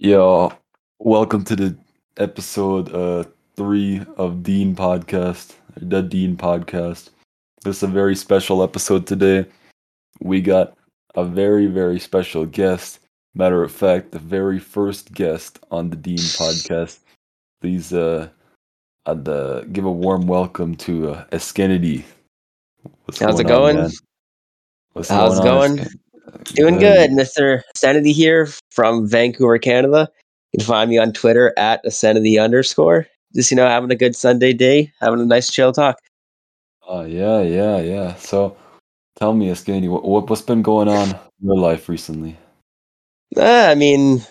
Yo, welcome to the episode uh three of Dean Podcast, the Dean Podcast. This is a very special episode today. We got a very, very special guest. Matter of fact, the very first guest on the Dean Podcast. Please uh I'd uh, give a warm welcome to uh, Escenity. What's How's it going? man? What's How's it going? Doing good, Mr. Sanity here from Vancouver, Canada. You can find me on Twitter at Sanity underscore. Just you know, having a good Sunday day, having a nice chill talk. Oh yeah, yeah, yeah. So tell me, Escenity, what, what what's been going on in your life recently? Uh, I mean,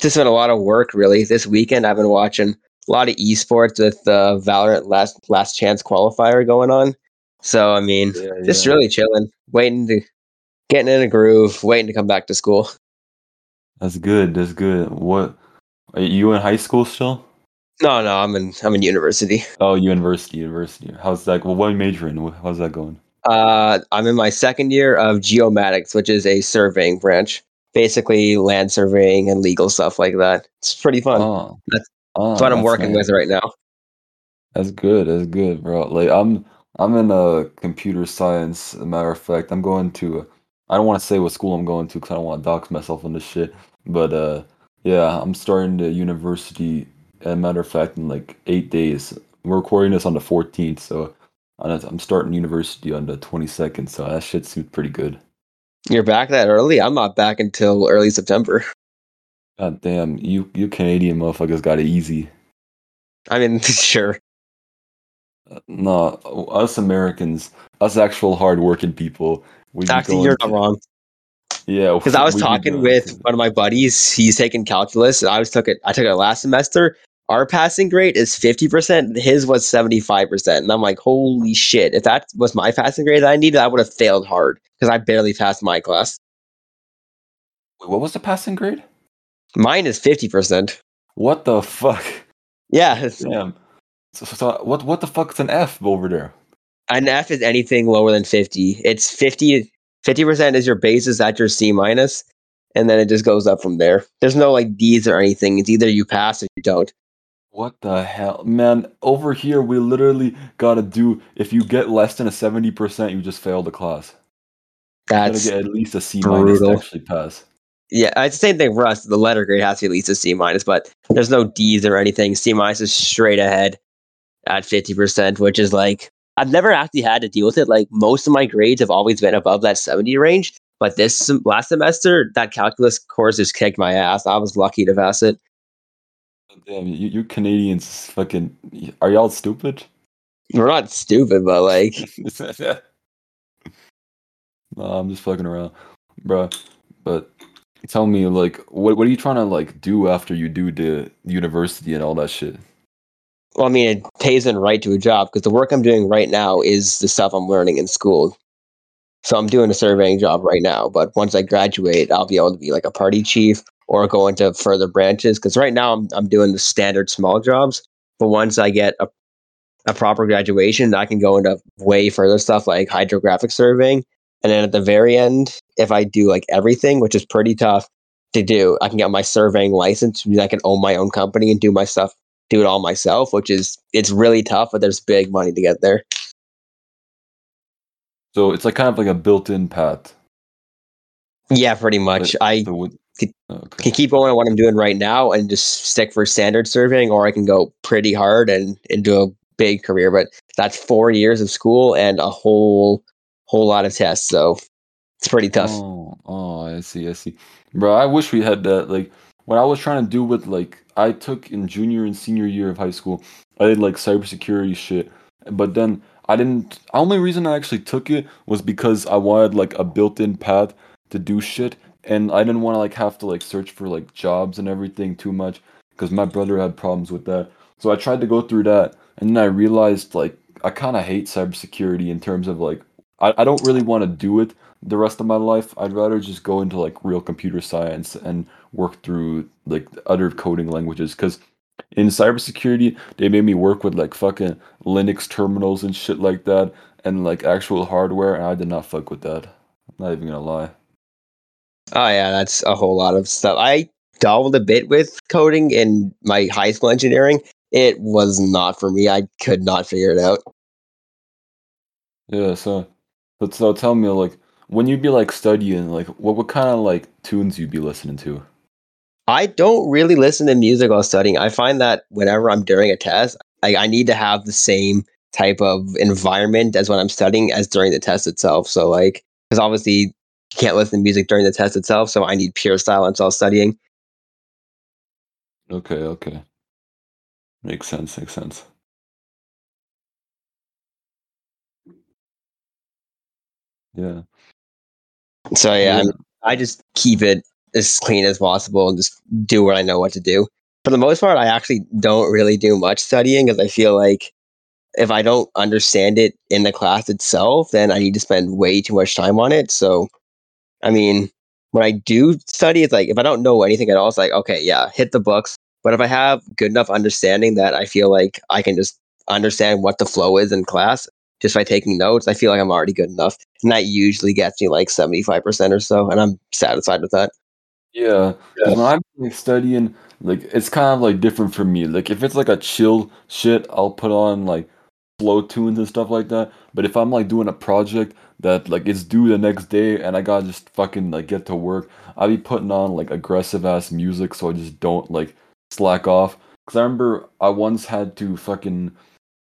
just been a lot of work really. This weekend, I've been watching a lot of esports with the Valorant last last chance qualifier going on. So I mean, Yeah, just yeah. really chilling, waiting to getting in a groove, waiting to come back to school. That's good. That's good. What are you in high school still? No, no, I'm in I'm in university. Oh, university, university. How's that? Well, what major in? How's that going? Uh, I'm in my second year of geomatics, which is a surveying branch, basically land surveying and legal stuff like that. It's pretty fun. Oh, That's- oh, That's what I'm that's working nice. with right now. That's good. That's good, bro. Like I'm, I'm in a computer science. As a matter of fact, I'm going to. I don't want to say what school I'm going to because I don't want to dox myself on this shit. But uh, yeah, I'm starting the university. As a matter of fact, in like eight days. We're recording this on the 14th, so I'm starting university on the 22nd. So that shit seems pretty good. You're back that early? I'm not back until early September. God damn, you you Canadian motherfuckers got it easy. I mean, sure. Uh, No, us Americans, us actual hardworking people, we be Actually, going you're not wrong. Yeah, Because I was we be talking with to- one of my buddies. He's taking calculus. And I was took it. I took it last semester. Our passing grade is fifty percent. His was seventy five percent, and I'm like, holy shit! If that was my passing grade that I needed, I would have failed hard because I barely passed my class. Wait, what was the passing grade? Mine is fifty percent. What the fuck? Yeah, it's- Damn. So, so what what the fuck's an F over there? an F is anything lower than 50. It's 50 percent is your basis at your C minus, and then it just goes up from there. There's no like D's or anything. It's either you pass or you don't. What the hell, man? Over here, we literally gotta do. If you get less than a seventy percent, you just fail the class. You gotta get at least a C minus to actually pass. yeah, it's the same thing for us. The letter grade has to be at least a C minus, but there's no D's or anything. C minus is straight ahead at 50%, which is like I've never actually had to deal with it. Like most of my grades have always been above that 70 range. But this last semester, that calculus course just kicked my ass. I was lucky to pass it. Damn, you, you Canadians, fucking, are y'all stupid? We're not stupid, but like no, I'm just fucking around, bro. But tell me, like, what what are you trying to like do after you do the university and all that shit? Well, I mean, it pays in right to a job because the work I'm doing right now is the stuff I'm learning in school. So I'm doing a surveying job right now, but once I graduate, I'll be able to be like a party chief or go into further branches. Because right now I'm I'm doing the standard small jobs, but once I get a a proper graduation, I can go into way further stuff like hydrographic surveying. And then at the very end, if I do like everything, which is pretty tough to do, I can get my surveying license. I can own my own company and do my stuff do it all myself, which is it's really tough, but there's big money to get there. So it's like kind of like a built-in path. Yeah, pretty much. I what- Could- okay. can keep going on what I'm doing right now and just stick for standard surveying, or I can go pretty hard and, and do a big career. But that's four years of school and a whole whole lot of tests, so it's pretty tough. Oh, oh, I see, I see. Bro, I wish we had that. Like, what I was trying to do with, like, I took in junior and senior year of high school, I did, like, cybersecurity shit. But then I didn't, only reason I actually took it was because I wanted, like, a built in path to do shit. And I didn't want to, like, have to, like, search for, like, jobs and everything too much because my brother had problems with that. So I tried to go through that. And then I realized, like, I kind of hate cybersecurity in terms of, like, I, I don't really want to do it the rest of my life. I'd rather just go into like real computer science and work through like other coding languages. Because in cybersecurity, they made me work with like fucking Linux terminals and shit like that, and like actual hardware, and I did not fuck with that. I'm not even gonna lie. Oh yeah, that's a whole lot of stuff. I dabbled a bit with coding in my high school engineering. It was not for me. I could not figure it out. Yeah, so but so tell me like when you'd be like studying, like what what kind of like tunes you'd be listening to? I don't really listen to music while studying. I find that whenever I'm during a test, I, I need to have the same type of environment as when I'm studying as during the test itself. So like, because obviously you can't listen to music during the test itself, so I need pure silence while studying. Okay, okay. Makes sense, makes sense. Yeah. So yeah, I, Yeah. mean, I just keep it as clean as possible and just do what I know what to do. For the most part, I actually don't really do much studying because I feel like if I don't understand it in the class itself, then I need to spend way too much time on it. So, I mean, when I do study, it's like if I don't know anything at all, it's like, okay, yeah, hit the books. But if I have good enough understanding that I feel like I can just understand what the flow is in class just by taking notes, I feel like I'm already good enough. And that usually gets me like 75% or so. And I'm satisfied with that. Yeah, because when I'm like studying, like it's kind of like different for me. Like if it's like a chill shit, I'll put on like slow tunes and stuff like that. But if I'm like doing a project that like it's due the next day and I gotta just fucking like get to work, I'll be putting on like aggressive ass music so I just don't like slack off. Because I remember I once had to fucking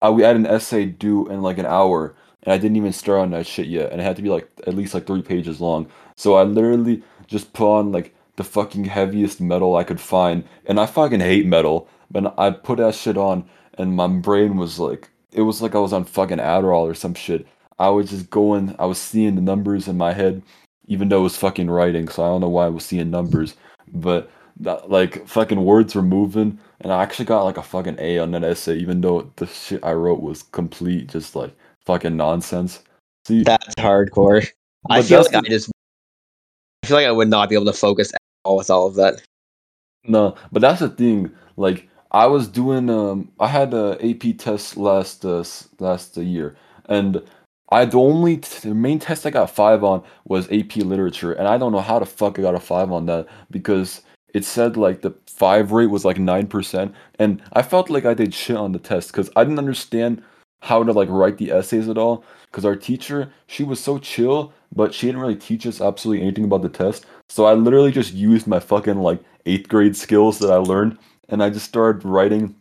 I we had an essay due in like an hour and I didn't even start on that shit yet, and it had to be like at least like three pages long. So I literally just put on like the fucking heaviest metal I could find, and I fucking hate metal, but I put that shit on, and my brain was like, it was like I was on fucking Adderall or some shit. I was just going, I was seeing the numbers in my head, even though it was fucking writing, so I don't know why I was seeing numbers, but that, like fucking words were moving, and I actually got like a fucking A on that essay, even though the shit I wrote was complete, just like fucking nonsense. See, That's hardcore. I feel like I just, I feel like I would not be able to focus at all with all of that. no, but that's the thing. Like I was doing, um, I had a AP test last uh, last uh, year, and I the only t- the main test I got five on was AP Literature, and I don't know how the fuck I got a five on that because it said like the five rate was like nine percent, and I felt like I did shit on the test because I didn't understand how to like write the essays at all. Because our teacher, she was so chill, but she didn't really teach us absolutely anything about the test. So I literally just used my fucking like eighth grade skills that I learned, and I just started writing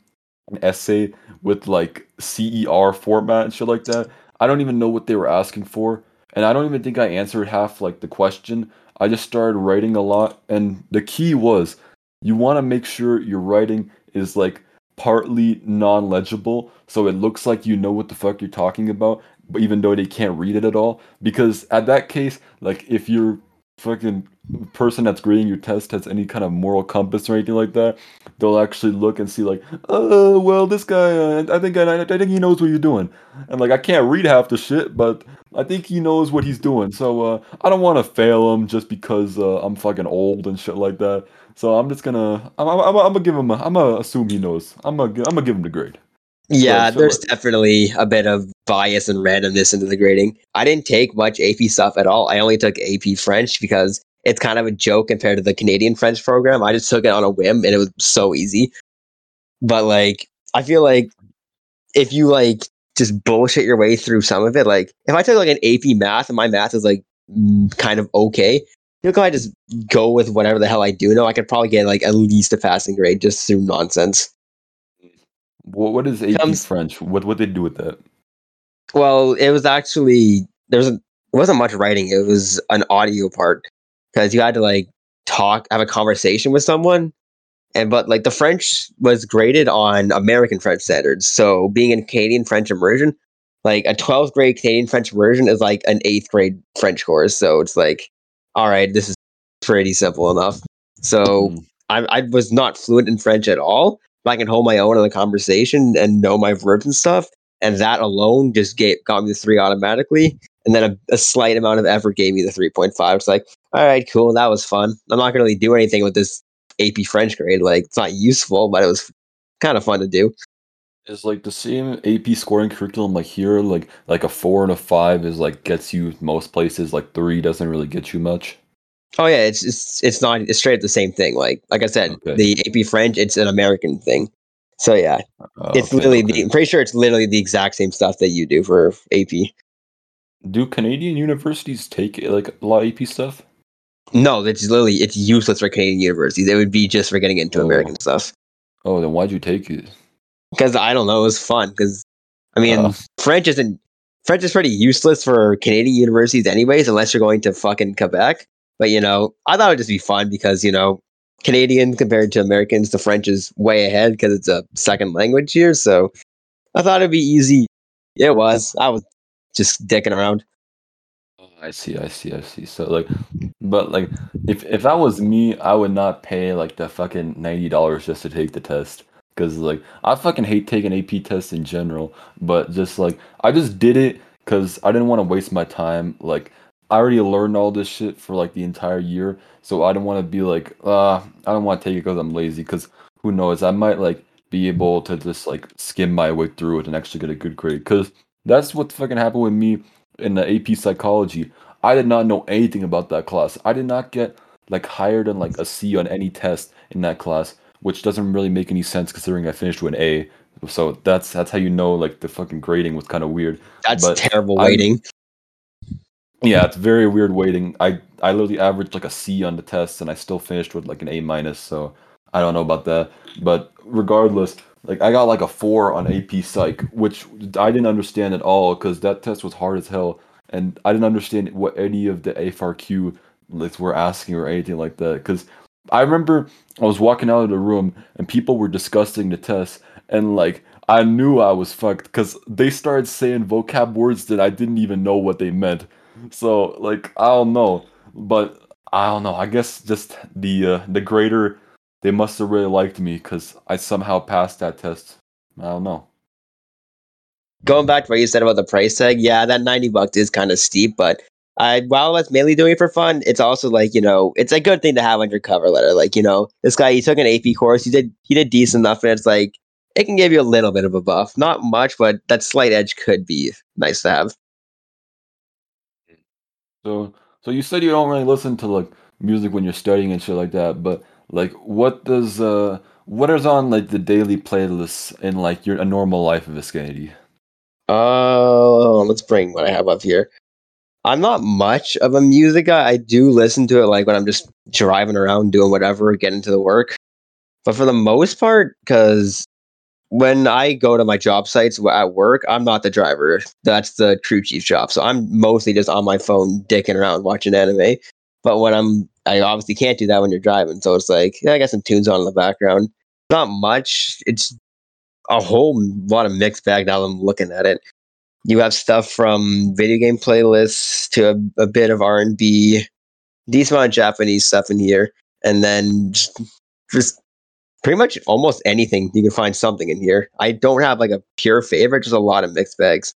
an essay with like CER format and shit like that. I don't even know what they were asking for, and I don't even think I answered half like the question. I just started writing a lot, and the key was you want to make sure your writing is like partly non-legible, so it looks like you know what the fuck you're talking about, but even though they can't read it at all. Because at that case, like if you're fucking person that's grading your test has any kind of moral compass or anything like that, they'll actually look and see like, oh well, this guy, uh, I think I, I think he knows what you're doing, and like I can't read half the shit, but I think he knows what he's doing. So uh, I don't want to fail him just because uh, I'm fucking old and shit like that. So I'm just gonna, I'm, I'm, I'm, I'm gonna give him, a, I'm gonna assume he knows. I'm gonna, I'm gonna give him the grade. So Yeah, there's like, definitely a bit of bias and randomness into the grading. I didn't take much AP stuff at all. I only took AP French because it's kind of a joke compared to the Canadian French program. I just took it on a whim and it was so easy. But like, I feel like if you like just bullshit your way through some of it, like if I took like an AP math and my math is like kind of okay, you know, I just go with whatever the hell I do know, I could probably get like at least a passing grade just through nonsense. what, what is AP Comes French? What, what they do with that? well, it was actually there was a, it wasn't much writing. It was an audio part because you had to like talk, have a conversation with someone, and but like the French was graded on American French standards. So being in Canadian French immersion, like a 12th grade Canadian French immersion is like an eighth grade French course. So it's like, all right, this is pretty simple enough. So Mm. I, I was not fluent in French at all, but I can hold my own in the conversation and know my verbs and stuff. And that alone just gave, got me the three automatically. And then a, a slight amount of effort gave me the 3.5. It's like, all right, cool. That was fun. I'm not going to really do anything with this AP French grade. Like, it's not useful, but it was kind of fun to do. Is like the same AP scoring curriculum like here, like like a four and a five is like gets you most places, like three doesn't really get you much. Oh yeah, it's it's it's not it's straight up the same thing. Like like I said, Okay. the AP French, it's an American thing. So yeah, Oh, it's okay, literally okay. the I'm pretty sure it's literally the exact same stuff that you do for AP. Do Canadian universities take like a lot of AP stuff? No, it's literally it's useless for Canadian universities. It would be just for getting into Oh. American stuff. Oh, then why'd you take it? Because I don't know, it was fun. Because I mean, Oh. French isn't French is pretty useless for Canadian universities, anyways, unless you're going to fucking Quebec. But you know, I thought it'd just be fun because you know, Canadian compared to Americans, the French is way ahead because it's a second language here. So I thought it'd be easy. It was. I was just dicking around. Oh, I see, I see, I see. So like, but like, if if that was me, I would not pay like the fucking ninety dollars just to take the test. Cause like I fucking hate taking AP tests in general, but just like I just did it because I didn't want to waste my time. Like I already learned all this shit for like the entire year, so I don't want to be like, uh, I don't want to take it because I'm lazy. Cause who knows, I might like be able to just like skim my way through it and actually get a good grade. Cause that's what fucking happened with me in the AP psychology. I did not know anything about that class. I did not get like higher than like a C on any test in that class, which doesn't really make any sense considering I finished with an A. So that's that's how you know like the fucking grading was kind of weird. That's But terrible waiting. Yeah, it's very weird weighting. I I literally averaged like a C on the test and I still finished with like an A minus, so I don't know about that. But regardless, like I got like a 4 on AP Psych, which I didn't understand at all cuz that test was hard as hell and I didn't understand what any of the FRQ like were asking or anything like that cuz I remember I was walking out of the room and people were discussing the test and like I knew I was fucked cuz they started saying vocab words that I didn't even know what they meant. So like I don't know, but I don't know. I guess just the uh, the grader they must have really liked me because I somehow passed that test. I don't know. Going back to what you said about the price tag, yeah, that ninety bucks is kind of steep, but I while that's mainly doing it for fun, it's also like you know, it's a good thing to have on your cover letter. Like you know, this guy he took an AP course, he did he did decent enough, and it's like it can give you a little bit of a buff, not much, but that slight edge could be nice to have. So so you said you don't really listen to like music when you're studying and shit like that, but like what does uh what is on like the daily playlists in like your a normal life of Escenity? Oh, let's bring what I have up here. I'm not much of a music guy. I do listen to it like when I'm just driving around doing whatever, getting to the work. But for the most part, because when I go to my job sites at work, I'm not the driver. That's the crew chief job. So I'm mostly just on my phone, dicking around, watching anime. But when I'm, I obviously can't do that when you're driving. So it's like, yeah, I got some tunes on in the background. Not much. It's a whole lot of mixed bag now I'm looking at it. You have stuff from video game playlists to a, a bit of R and B, decent amount of Japanese stuff in here, and then just, just pretty much almost anything you can find something in here. I don't have like a pure favorite, just a lot of mixed bags.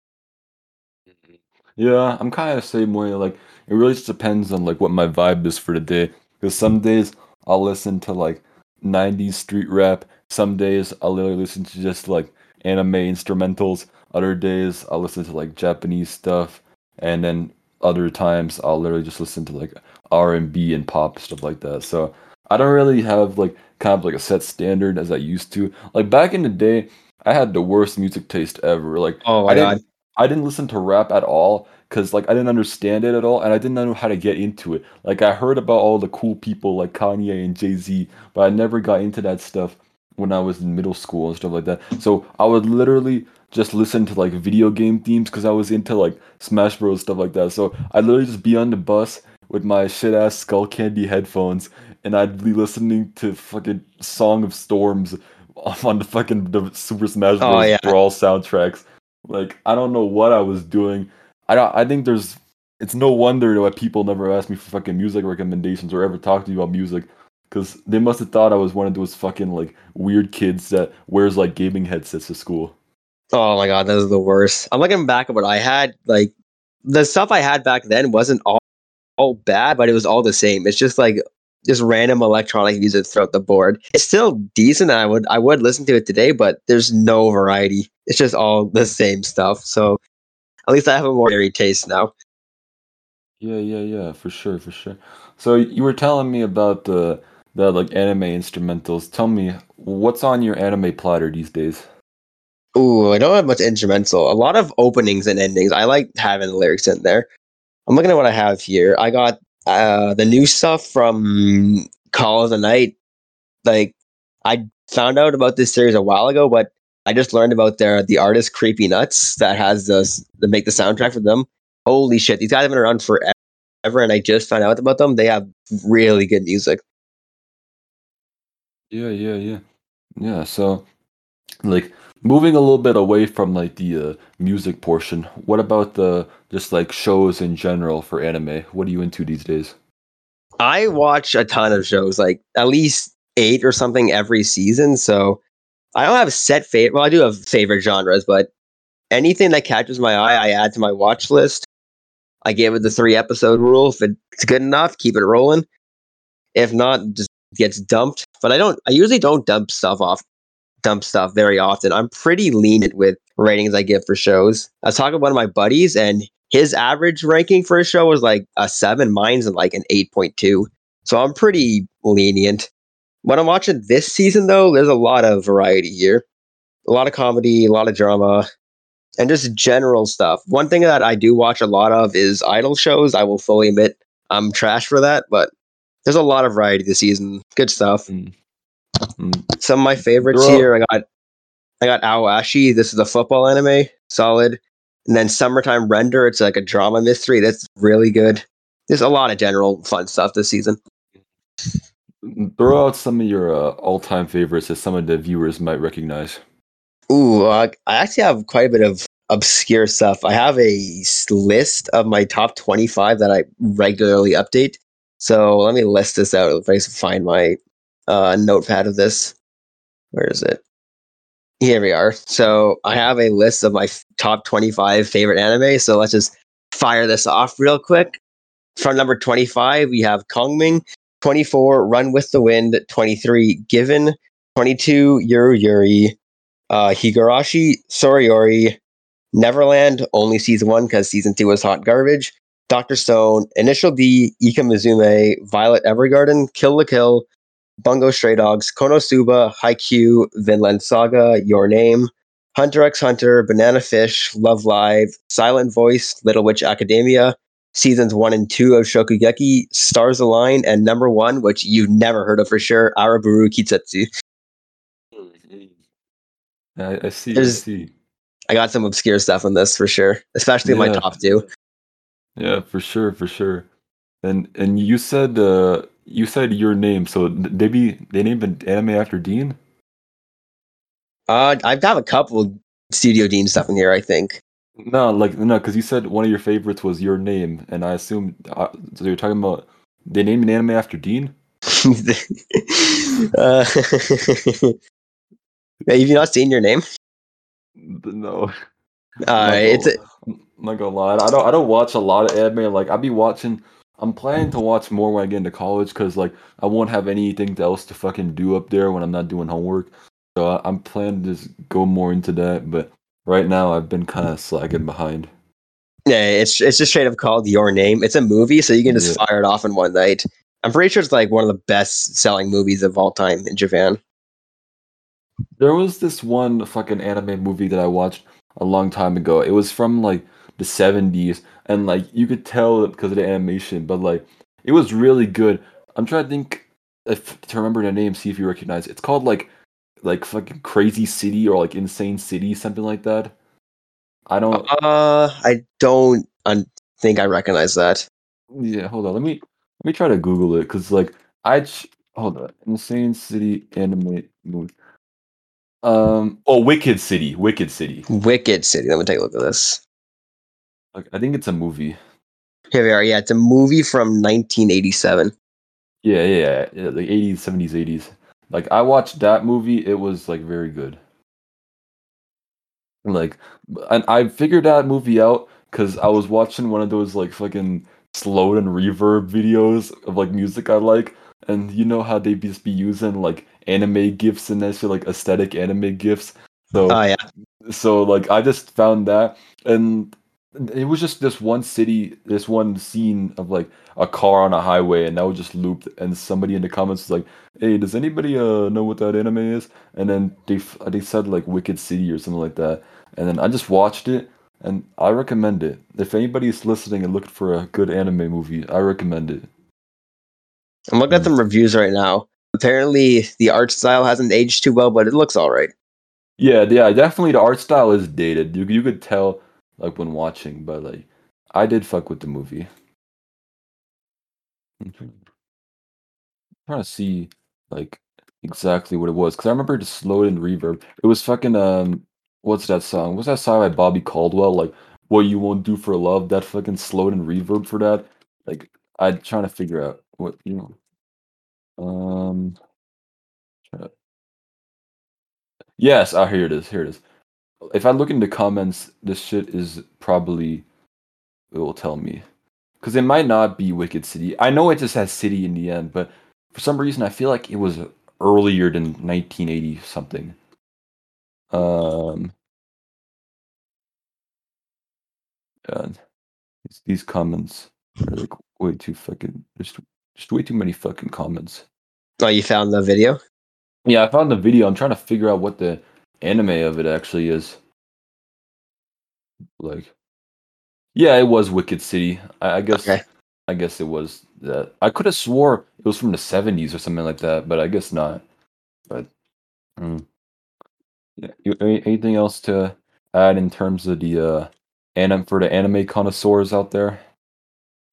Mm-hmm. Yeah, I'm kind of the same way. Like, it really just depends on like what my vibe is for the day. Because some days I'll listen to like 90s street rap. Some days I'll literally listen to just like anime instrumentals. Other days I'll listen to like Japanese stuff, and then other times I'll literally just listen to like R&B and pop stuff like that. So I don't really have like kind of like a set standard as I used to. Like back in the day, I had the worst music taste ever. Like Oh my I god. didn't I didn't listen to rap at all because like I didn't understand it at all, and I didn't know how to get into it. Like I heard about all the cool people like Kanye and Jay Z, but I never got into that stuff when I was in middle school and stuff like that. So I would literally just listen to like video game themes because I was into like Smash Bros stuff like that. So I'd literally just be on the bus with my shit ass Skull Candy headphones, and I'd be listening to fucking Song of Storms on the fucking the Super Smash Oh, Bros. yeah. Brawl soundtracks. Like I don't know what I was doing. I don't, I think there's it's no wonder that people never ask me for fucking music recommendations or ever talk to me about music because they must have thought I was one of those fucking like weird kids that wears like gaming headsets to school. Oh my god, those are the worst. I'm looking back at what I had. Like the stuff I had back then wasn't all all bad, but it was all the same. It's just like just random electronic music throughout the board. It's still decent. I would I would listen to it today, but there's no variety. It's just all the same stuff. So at least I have a more varied taste now. Yeah, yeah, yeah, for sure, for sure. So you were telling me about the the like anime instrumentals. Tell me, what's on your anime platter these days? Ooh, I don't have much instrumental. A lot of openings and endings. I like having the lyrics in there. I'm looking at what I have here. I got uh, the new stuff from Call of the Night. Like, I found out about this series a while ago, but I just learned about their the artist Creepy Nuts that has this that make the soundtrack for them. Holy shit, these guys have been around forever, and I just found out about them. They have really good music. Yeah, yeah, yeah. Yeah, so like moving a little bit away from like the uh, music portion, what about the just like shows in general for anime? What are you into these days? I watch a ton of shows, like at least eight or something every season. So I don't have a set favorite. Well, I do have favorite genres, but anything that catches my eye, I add to my watch list. I give it the three episode rule. If it's good enough, keep it rolling. If not, just gets dumped. But I don't. I usually don't dump stuff off. Dump stuff very often. I'm pretty lenient with ratings I give for shows. I was talking to one of my buddies, and his average ranking for a show was like a seven. Mine's like an eight point two. So I'm pretty lenient. When I'm watching this season, though, there's a lot of variety here. A lot of comedy, a lot of drama, and just general stuff. One thing that I do watch a lot of is idol shows. I will fully admit I'm trash for that, but there's a lot of variety this season. Good stuff. Mm. Mm. Some of my favorites They're here. I got I got Aoashi. This is a football anime, solid. And then Summertime Render. It's like a drama mystery. That's really good. There's a lot of general fun stuff this season. Throw out some of your uh, all-time favorites that some of the viewers might recognize. Ooh, uh, I actually have quite a bit of obscure stuff. I have a list of my top 25 that I regularly update. So let me list this out if I can find my uh, notepad of this. Where is it? Here we are. So I have a list of my f- top 25 favorite anime. So let's just fire this off real quick. From number 25, we have Kongming. 24, Run with the Wind. 23, Given. 22, Yuru Yuri uh, Higurashi, Soriori, Neverland, only season one because season two was hot garbage. Doctor Stone, Initial D, Ika Musume, Violet Evergarden, Kill la Kill, Bungo Stray Dogs, Konosuba, Haikyuu, Vinland Saga, Your Name, Hunter x Hunter, Banana Fish, Love Live, Silent Voice, Little Witch Academia, seasons one and two of Shokugeki, Stars Align, and number one, which you've never heard of for sure, Araburu Kisetsu. I, I see. I see. I got some obscure stuff on this for sure, especially in my top two. Yeah, for sure, for sure. And and you said uh you said your name, so th- they be they named an anime after Dean? Uh, I've got a couple Studio Dean stuff in here. I think. No, like no, because you said one of your favorites was your name, and I assume uh, so you're talking about they named an anime after Dean. uh, have you not seen your name? No, Uh, I'm it's a, I'm not gonna lie. I don't I don't watch a lot of anime. Like I'll be watching. I'm planning to watch more when I get into college because like I won't have anything else to fucking do up there when I'm not doing homework. So I, I'm planning to just go more into that. But right now I've been kind of slacking behind. yeah, it's it's just straight up called Your Name. It's a movie, so you can just Yeah. fire it off in one night. I'm pretty sure it's like one of the best selling movies of all time in Japan. There was this one fucking anime movie that I watched a long time ago. It was from like the 70s and like you could tell it because of the animation, but like it was really good. I'm trying to think if to remember the name, see if you recognize it. It's called like like fucking Crazy City or like Insane City, something like that. I don't Uh, I don't un- think I recognize that. yeah, hold on. Let me let me try to Google it because like I ch- hold on. Insane City anime movie. Um oh Wicked City. Wicked City. Wicked City. Let me take a look at this. Like, I think it's a movie. Here we are. Yeah, it's a movie from 1987. Yeah, yeah, yeah, yeah, like 80s, 70s, 80s. Like I watched that movie, it was like very good. Like, and I figured that movie out because I was watching one of those like fucking slowed and reverb videos of like music I like, and you know how they just be using like anime gifs and that shit, like aesthetic anime gifs. So Oh yeah. so like I just found that and it was just this one city, this one scene of like a car on a highway, and that was just looped. And somebody in the comments was like, "Hey, does anybody uh know what that anime is?" And then they f- they said like Wicked City or something like that. And then I just watched it, and I recommend it. If anybody's listening and looking for a good anime movie, I recommend it. I'm looking at some reviews right now. Apparently, the art style hasn't aged too well, but it looks all right. Yeah, yeah, definitely the art style is dated. You you could tell like when watching, but like I did fuck with the movie. I'm trying to see like exactly what it was because I remember just slowed in reverb. It was fucking um, what's that song? What's that song by Bobby Caldwell? Like what you won't do for love. That fucking slowed in reverb for that. Like I'm trying to figure out what you know. Um, to- yes, ah, here it is. Here it is. If I look in the comments, this shit is probably it will tell me because it might not be Wicked City. I know it just has City in the end, but for some reason I feel like it was earlier than 1980 something. Um, and these, these comments are like way too fucking. There's just way too many fucking comments. Oh, you found the video? Yeah, I found the video. I'm trying to figure out what the anime of it actually is. Like, yeah, it was Wicked City. I, I guess. Okay. I guess it was that. I could have swore it was from the 70s or something like that, but I guess not. But, mm. yeah. You, anything else to add in terms of the uh, anim for the anime connoisseurs out there?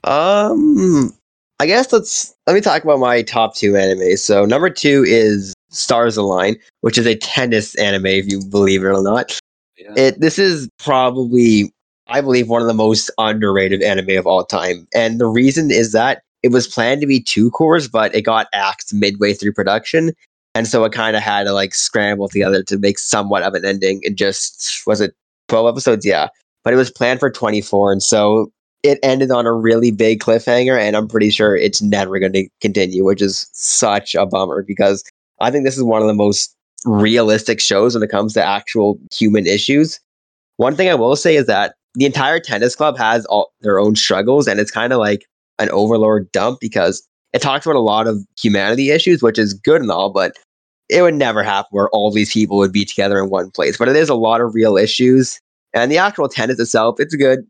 Um, I guess let's let me talk about my top two animes. So number two is Stars Align, which is a tennis anime, if you believe it or not. Yeah. It this is probably I believe one of the most underrated anime of all time, and the reason is that it was planned to be two cours, but it got axed midway through production, and so it kind of had to like scramble together to make somewhat of an ending. It just was it twelve episodes? Yeah, but it was planned for twenty four, and so it ended on a really big cliffhanger, and I'm pretty sure it's never going to continue, which is such a bummer because I think this is one of the most realistic shows when it comes to actual human issues. One thing I will say is that the entire tennis club has all their own struggles, and it's kind of like an overlord dump because it talks about a lot of humanity issues, which is good and all, but it would never happen where all these people would be together in one place. But it is a lot of real issues, and the actual tennis itself, it's good,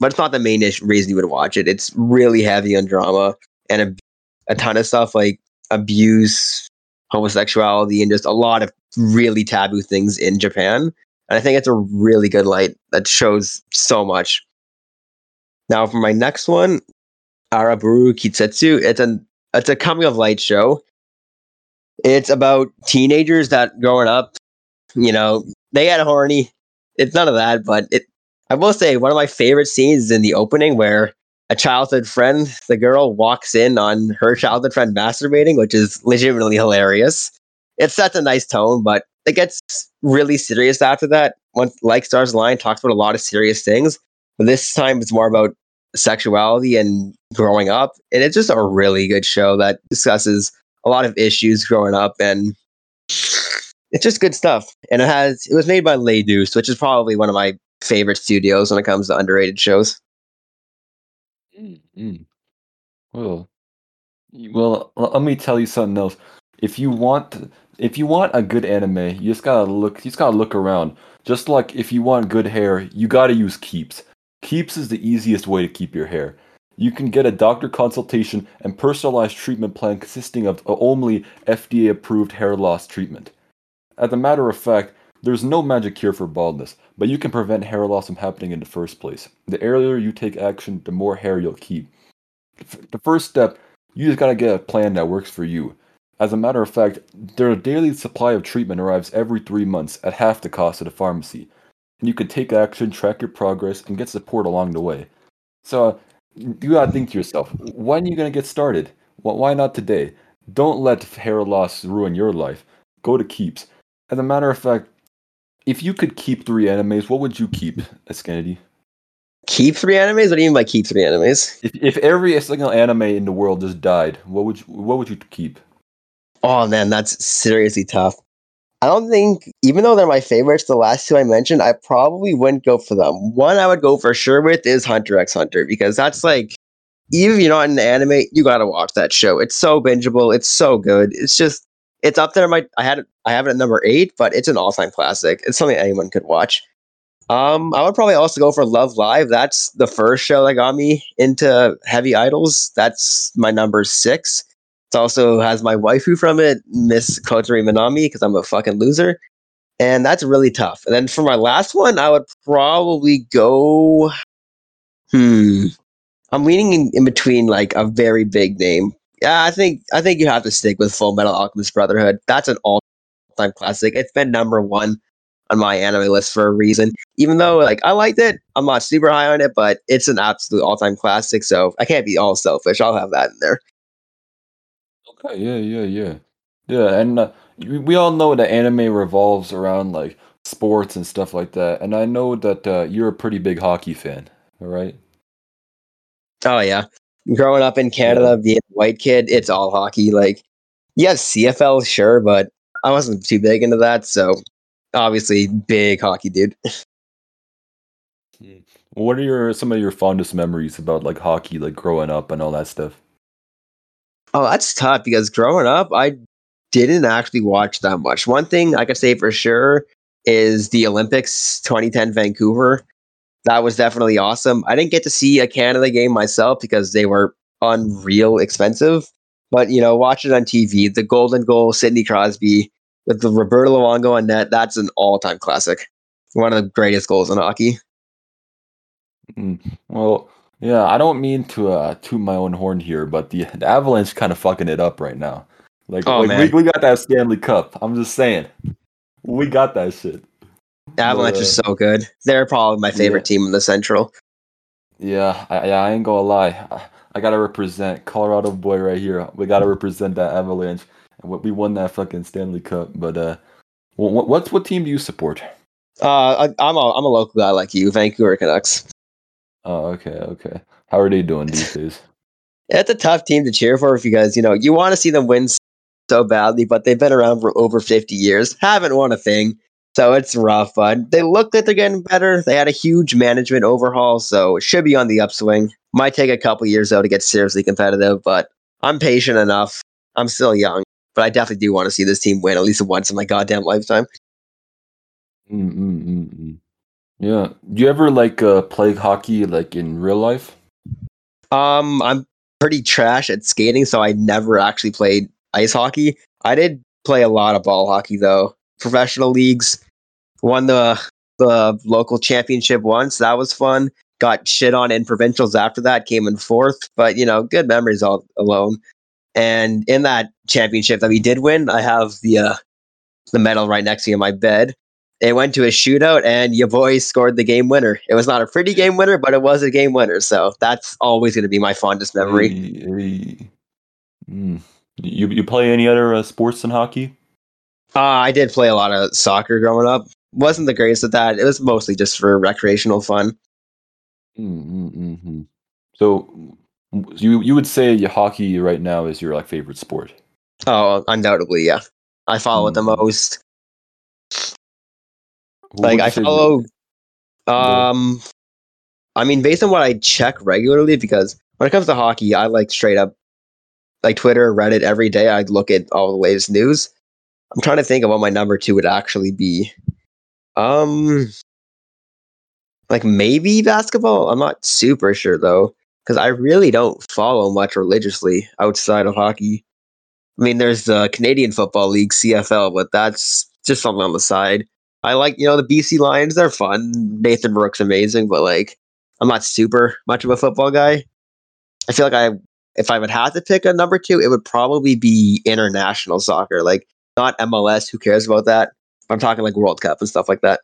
but it's not the main ish- reason you would watch it. It's really heavy on drama and a, a ton of stuff like abuse, homosexuality, and just a lot of really taboo things in Japan. And I think it's a really good light that shows so much. Now, for my next one, Araburu Kisetsu, it's an it's a coming of light show. It's about teenagers that growing up, you know, they get horny. It's none of that, but it I will say one of my favorite scenes is in the opening where a childhood friend, the girl, walks in on her childhood friend masturbating, which is legitimately hilarious. It sets a nice tone, but it gets really serious after that. Once like Stars Align talks about a lot of serious things, but this time it's more about sexuality and growing up. And it's just a really good show that discusses a lot of issues growing up and it's just good stuff. And it has it was made by Lay which is probably one of my favorite studios when it comes to underrated shows. Mm. Well, y- well, l- let me tell you something else. If you want, if you want a good anime, you just gotta look. You just gotta look around. Just like if you want good hair, you gotta use Keeps. Keeps is the easiest way to keep your hair. You can get a doctor consultation and personalized treatment plan consisting of only FDA-approved hair loss treatment. As a matter of fact, there's no magic cure for baldness, but you can prevent hair loss from happening in the first place. The earlier you take action, the more hair you'll keep. The first step, you just gotta get a plan that works for you. As a matter of fact, their daily supply of treatment arrives every three months at half the cost of the pharmacy. And you can take action, track your progress, and get support along the way. So, you gotta think to yourself, when are you gonna get started? Wh- Why not today? Don't let hair loss ruin your life. Go to Keeps. As a matter of fact, if you could keep three animes, what would you keep, Escenity? Keep three animes? What do you mean by keep three animes? If, if every single anime in the world just died, what would you, what would you keep? Oh man, that's seriously tough. I don't think, even though they're my favorites, the last two I mentioned, I probably wouldn't go for them. One I would go for sure with is Hunter x Hunter because that's like, even if you're not in the anime, you gotta watch that show. It's so bingeable. It's so good. It's just, it's up there. My I had I have it at number eight, but it's an all time classic. It's something anyone could watch. Um, I would probably also go for Love Live. That's the first show that got me into heavy idols. That's my number six. It also has my waifu from it, Miss Kotori Minami, because I'm a fucking loser. And that's really tough. And then for my last one, I would probably go. Hmm. I'm leaning in, in between like a very big name. Yeah, I think I think you have to stick with Full Metal Alchemist Brotherhood. That's an all time classic. It's been number one on my anime list for a reason. Even though like I liked it, I'm not super high on it, but it's an absolute all time classic. So I can't be all selfish. I'll have that in there. Okay, yeah, yeah, yeah, yeah. And uh, we we all know that anime revolves around like sports and stuff like that. And I know that uh, you're a pretty big hockey fan, all right? Oh yeah. Growing up in Canada, being a white kid, it's all hockey. Like, yes, CFL, sure, but I wasn't too big into that. So obviously, big hockey dude. Hmm. What are your some of your fondest memories about like hockey, like growing up and all that stuff? Oh, that's tough because growing up, I didn't actually watch that much. One thing I can say for sure is the Olympics 2010 Vancouver. That was definitely awesome. I didn't get to see a Canada game myself because they were unreal expensive. But you know, watch it on TV. The golden goal, Sidney Crosby with the Roberto Luongo on net. That's an all-time classic. One of the greatest goals in hockey. Mm, well, yeah, I don't mean to uh, toot my own horn here, but the, the Avalanche kind of fucking it up right now. Like, Oh, like we, we got that Stanley Cup. I'm just saying, we got that shit. Avalanche Uh, is so good. They're probably my favorite team in the Central. Yeah, I, yeah, I ain't gonna lie. I, I gotta represent Colorado boy right here. We gotta represent that Avalanche. And we- won that fucking Stanley Cup. But uh, what what's what team do you support? Uh, I, I'm a I'm a local guy like you, Vancouver Canucks. Oh, okay, okay. How are they doing these days? It's a tough team to cheer for because you know you want to see them win so badly, but they've been around for over 50 years, haven't won a thing, so it's rough. But they look like they're getting better. They had a huge management overhaul, so it should be on the upswing. Might take a couple years though to get seriously competitive, but I'm patient enough. I'm still young, but I definitely do want to see this team win at least once in my goddamn lifetime. Mm, mm, mm, mm. Yeah. Do you ever like uh, play hockey like in real life? Um, I'm pretty trash at skating, so I never actually played ice hockey. I did play a lot of ball hockey though. Professional leagues, won the the local championship once. That was fun. Got shit on in provincials after that. Came in fourth, but you know, good memories all alone. And in that championship that we did win, I have the uh, the medal right next to me in my bed. It went to a shootout, and your boys scored the game winner. It was not a pretty game winner, but it was a game winner. So that's always going to be my fondest memory. Hey, hey. Mm. You you play any other uh, sports than hockey? Uh, I did play a lot of soccer growing up. Wasn't the greatest at that. It was mostly just for recreational fun. Mm, mm, mm, mm. So you you would say your hockey right now is your like favorite sport? Oh, undoubtedly, yeah. I follow it the Mm. most. Who Like I follow. Um, I mean, based on what I check regularly, because when it comes to hockey, I like straight up, like Twitter, Reddit every day. I look at all the latest news. I'm trying to think of what my number two would actually be. Um, like maybe basketball. I'm not super sure though, because I really don't follow much religiously outside of hockey. I mean, there's the Canadian Football League (CFL), but that's just something on the side. I like, you know, the BC Lions. They're fun. Nathan Rourke's amazing, but like, I'm not super much of a football guy. I feel like I, if I would have to pick a number two, it would probably be international soccer, like not MLS. Who cares about that? I'm talking like World Cup and stuff like that.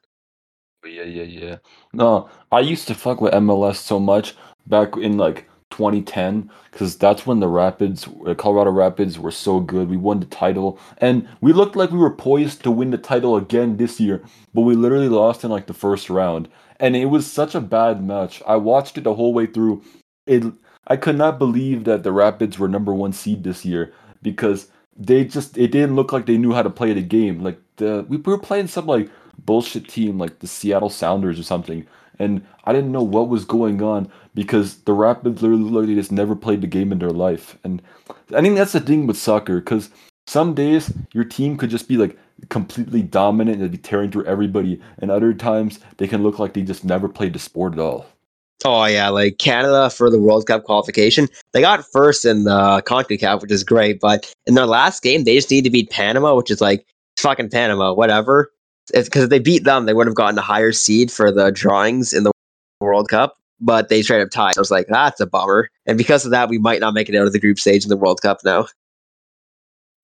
Yeah, yeah, yeah. No, I used to fuck with MLS so much back in like 2010 because that's when the Rapids, uh, Colorado Rapids, were so good. We won the title, and we looked like we were poised to win the title again this year, but we literally lost in like the first round, and it was such a bad match. I watched it the whole way through. It, I could not believe that the Rapids were number one seed this year because they just it didn't look like they knew how to play the game. Like the we were playing some like bullshit team like the Seattle Sounders or something, and I didn't know what was going on because the Rapids literally just never played the game in their life. And I think that's the thing with soccer because some days your team could just be like completely dominant and be tearing through everybody, and other times they can look like they just never played the sport at all. Oh yeah, like Canada for the World Cup qualification, they got first in the Concacaf, which is great. But in their last game, they just need to beat Panama, which is like fucking Panama, whatever. Because if they beat them, they would have gotten a higher seed for the drawings in the World Cup. But they straight up tied. So I was like, that's a bummer. And because of that, we might not make it out of the group stage in the World Cup now.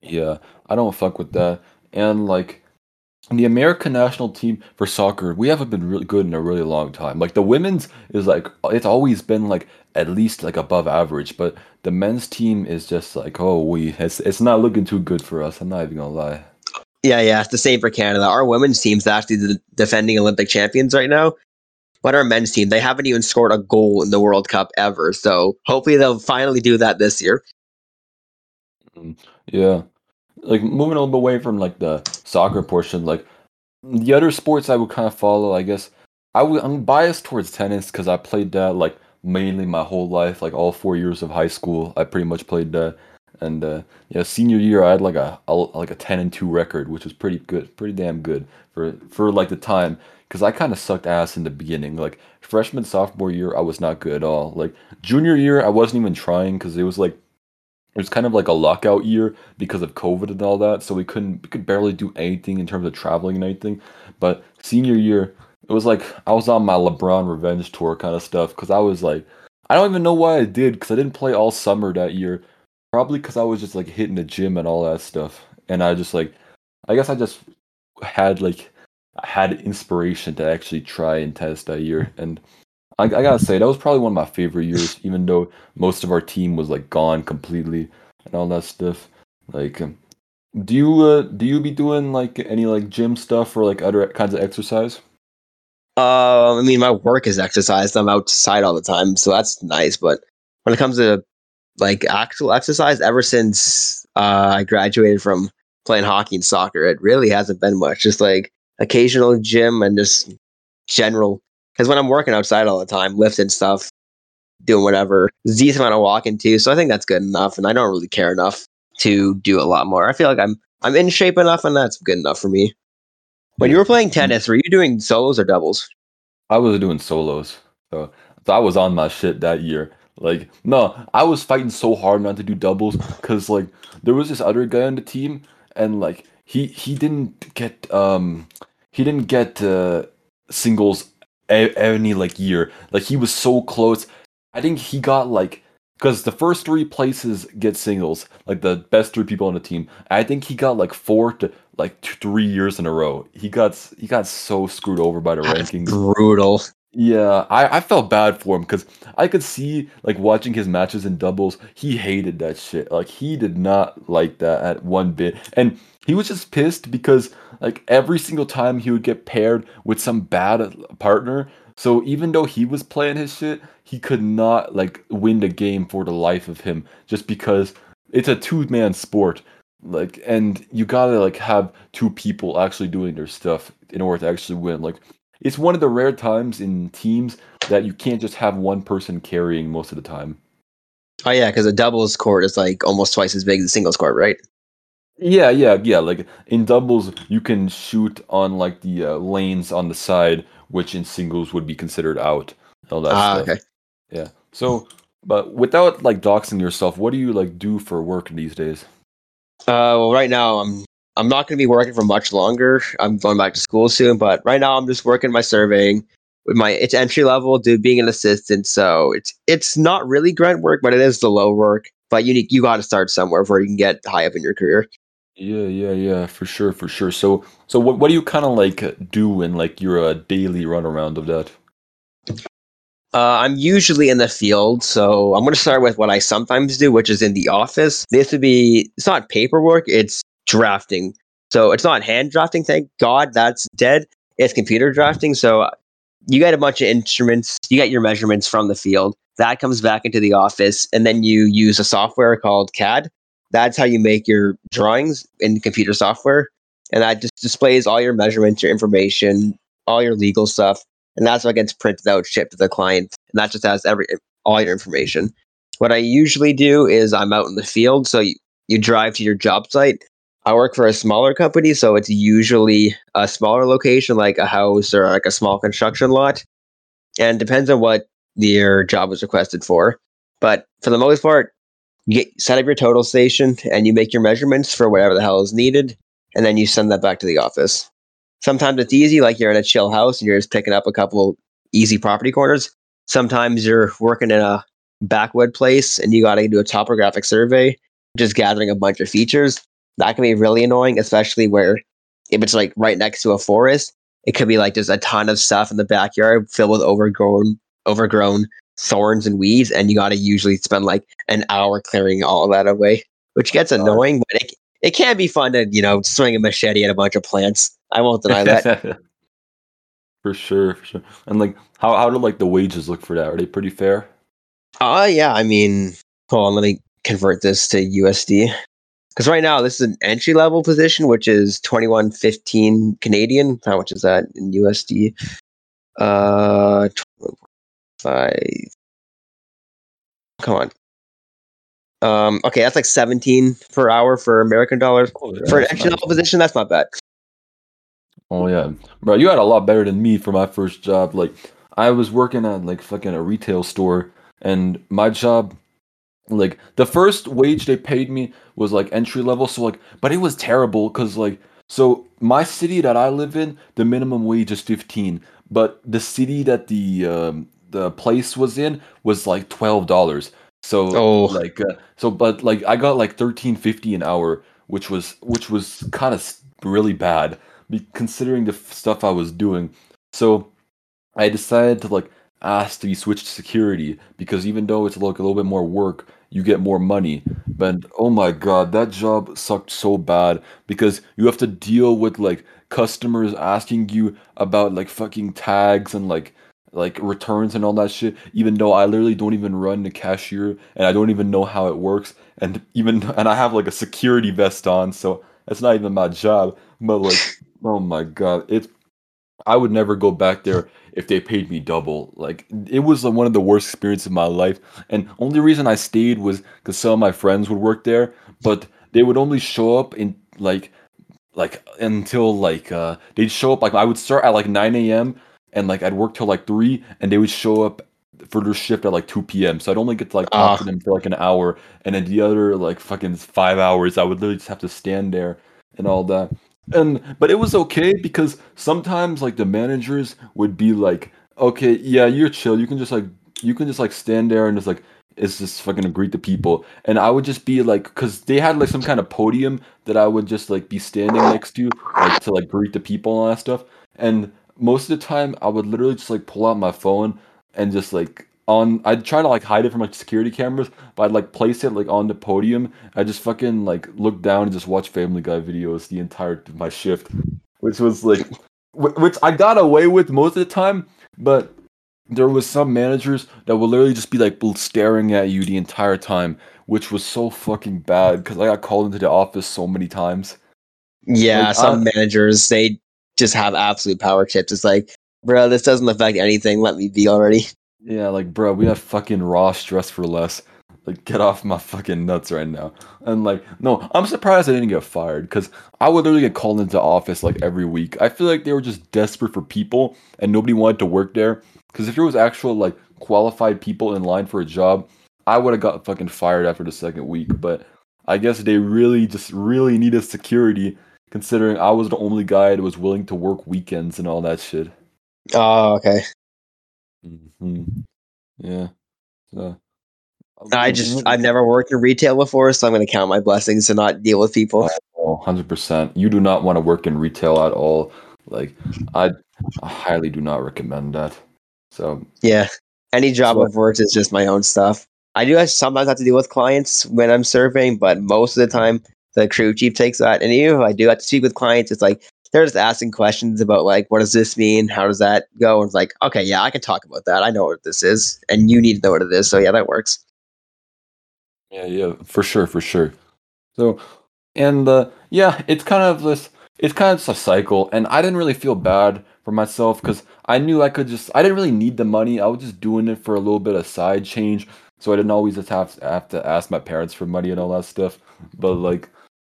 Yeah, I don't fuck with that. And like the American national team for soccer, we haven't been really good in a really long time. Like the women's is like it's always been like at least like above average, but the men's team is just like oh we it's it's not looking too good for us. I'm not even gonna lie. Yeah, yeah, it's the same for Canada. Our women's team's actually the defending Olympic champions right now. But our men's team, they haven't even scored a goal in the World Cup ever. So hopefully they'll finally do that this year. Mm, Yeah, like moving a little bit away from like the soccer portion, like the other sports I would kind of follow. I guess I would I'm biased towards tennis because I played that like mainly my whole life, like all four years of high school. I pretty much played that, and uh, yeah, senior year I had like a, a like a ten and two record, which was pretty good, pretty damn good for for like the time. Because I kind of sucked ass in the beginning. Like freshman sophomore year, I was not good at all. Like junior year, I wasn't even trying because it was like it was kind of like a lockout year because of COVID and all that, so we couldn't we could barely do anything in terms of traveling and anything. But senior year, it was like I was on my LeBron revenge tour kind of stuff because I was like, I don't even know why I did because I didn't play all summer that year. Probably because I was just like hitting the gym and all that stuff, and I just like, I guess I just had like I had inspiration to actually try and test that year, and I, I gotta say that was probably one of my favorite years, even though most of our team was like gone completely and all that stuff. Like, um, do you uh, do you be doing like any like gym stuff or like other kinds of exercise? Uh, I mean, my work is exercise. I'm outside all the time, so that's nice. But when it comes to like actual exercise, ever since uh, I graduated from playing hockey and soccer, it really hasn't been much. Just like occasional gym and just general. Because when I'm working outside all the time, lifting stuff, doing whatever, decent amount of walking too. So I think that's good enough, and I don't really care enough to do a lot more. I feel like I'm I'm in shape enough, and that's good enough for me. When you were playing tennis, were you doing solos or doubles? I was doing solos, so, so I was on my shit that year. Like, no, I was fighting so hard not to do doubles because like there was this other guy on the team, and like he he didn't get um he didn't get uh, singles any like year. Like he was so close. I think he got like because the first three places get singles, like the best three people on the team. I think he got like four to like two, three years in a row. He got he got so screwed over by the That's rankings. brutal. Yeah, I, I felt bad for him because I could see like watching his matches in doubles, he hated that shit. Like he did not like that at one bit. And he was just pissed because like every single time he would get paired with some bad partner. So even though he was playing his shit, he could not like win the game for the life of him just because it's a two-man sport. Like and you gotta like have two people actually doing their stuff in order to actually win. Like it's one of the rare times in teams that you can't just have one person carrying most of the time. Oh yeah, because a doubles court is like almost twice as big as a singles court, right? Yeah, yeah, yeah. Like in doubles, you can shoot on like the uh, lanes on the side, which in singles would be considered out. All that Ah, stuff. okay. Yeah. So, but without like doxing yourself, what do you like do for work these days? Uh, well, right now I'm I'm not going to be working for much longer. I'm going back to school soon, but right now I'm just working my surveying with my it's entry level, dude, being an assistant. So it's it's not really grunt work, but it is the low work. But you need you got to start somewhere before you can get high up in your career. Yeah, yeah, yeah, for sure, for sure. So, so what what do you kind of like do in like your uh, daily run around of that? Uh, I'm usually in the field, so I'm going to start with what I sometimes do, which is in the office. This would be it's not paperwork, it's drafting. So it's not hand drafting, thank God that's dead. It's computer drafting. So uh, you get a bunch of instruments, you get your measurements from the field. That comes back into the office, and then you use a software called CAD, That's how you make your drawings in computer software. And that just displays all your measurements, your information, all your legal stuff. And that's what gets printed out, shipped to the client. And that just has every all your information. What I usually do is I'm out in the field. So you, you drive to your job site. I work for a smaller company, so it's usually a smaller location, like a house or like a small construction lot. And depends on what your job was requested for. But for the most part, you get set up your total station and you make your measurements for whatever the hell is needed, and then you send that back to the office. Sometimes it's easy, like you're in a chill house and you're just picking up a couple easy property corners. Sometimes you're working in a backwood place and you got to do a topographic survey, just gathering a bunch of features. That can be really annoying, especially where if it's like right next to a forest, it could be like just a ton of stuff in the backyard filled with overgrown, overgrown thorns and weeds, and you got to usually spend like an hour clearing all that away, which gets annoying. But it it can be fun to you know swing a machete at a bunch of plants. I won't deny that. for sure, for sure. And like, how how do like the wages look for that? Are they pretty fair? Uh yeah. I mean, hold on. Let me convert this to USD because right now this is an entry level position, which is twenty one fifteen Canadian. How much is that in USD? Uh, five. Come on. Um, okay, that's like seventeen per hour for American dollars Oh, yeah, for an entry nice. level position. That's not bad. Oh yeah, bro, you had a lot better than me for my first job. Like, I was working at like fucking a retail store, and my job, like, the first wage they paid me was like entry level. So like, but it was terrible because like, so my city that I live in, the minimum wage is fifteen, but the city that the um, the place was in was like twelve dollars. So Oh. like, uh, so but like I got like thirteen fifty an hour, which was which was kind of really bad considering the f- stuff I was doing. So I decided to like ask to be switched to security because even though it's like a little bit more work, you get more money. But oh my god, that job sucked so bad because you have to deal with like customers asking you about like fucking tags and like like returns and all that shit even though I literally don't even run the cashier and I don't even know how it works and even and I have like a security vest on so that's not even my job but like Oh my god, it's I would never go back there if they paid me double. Like it was uh, one of the worst experiences of my life, and only reason I stayed was because some of my friends would work there, but they would only show up in like like until like uh they'd show up like I would start at like 9 a.m. and like I'd work till like three, and they would show up for their shift at like 2 p.m. So I'd only get to like talk to Ah. them for like an hour, and then the other like fucking five hours I would literally just have to stand there and all that and but it was okay because sometimes like the managers would be like okay yeah you're chill. You can just like you can just like stand there and just like it's just fucking greet the people. And i would just be like because they had like some kind of podium that i would just like be standing next to like to like greet the people and all that stuff. And most of the time i would literally just like pull out my phone and just like on i'd try to like hide it from like security cameras but i'd like place it like on the podium I just fucking like look down and just watch Family Guy videos the entire my shift, which was like, which I got away with most of the time, but there was some managers that would literally just be like staring at you the entire time, which was so fucking bad because I got called into the office so many times. Yeah, Like, some I- managers they just have absolute power chips. It's like, bro, this doesn't affect anything. Let me be already. Yeah, like bro, we have fucking Ross Dress for Less. Like, get off my fucking nuts right now. And like, no, I'm surprised I didn't get fired because I would literally get called into office like every week. I feel like they were just desperate for people and nobody wanted to work there. Because if there was actual like qualified people in line for a job, I would have got fucking fired after the second week. But I guess they really just really needed security, considering I was the only guy that was willing to work weekends and all that shit. Oh, okay. Hmm Yeah. So, I just I've never worked in retail before, so I'm gonna count my blessings to not deal with people. Oh, hundred percent. You do not want to work in retail at all. Like, I, I highly do not recommend that. So, Yeah. Any job So- I've worked is just my own stuff. I do have- sometimes have to deal with clients when I'm surveying, but most of the time the crew chief takes that. And even if I do have to speak with clients, it's like they're just asking questions about like what does this mean? How does that go? And it's like, okay, yeah, I can talk about that. I know what this is. And you need to know what it is. So yeah, that works. yeah, yeah, for sure, for sure. So, and uh, yeah, it's kind of this. It's kind of just a cycle, and I didn't really feel bad for myself because I knew I could just. I didn't really need the money. I was just doing it for a little bit of side change, so I didn't always just have have to ask my parents for money and all that stuff. But like,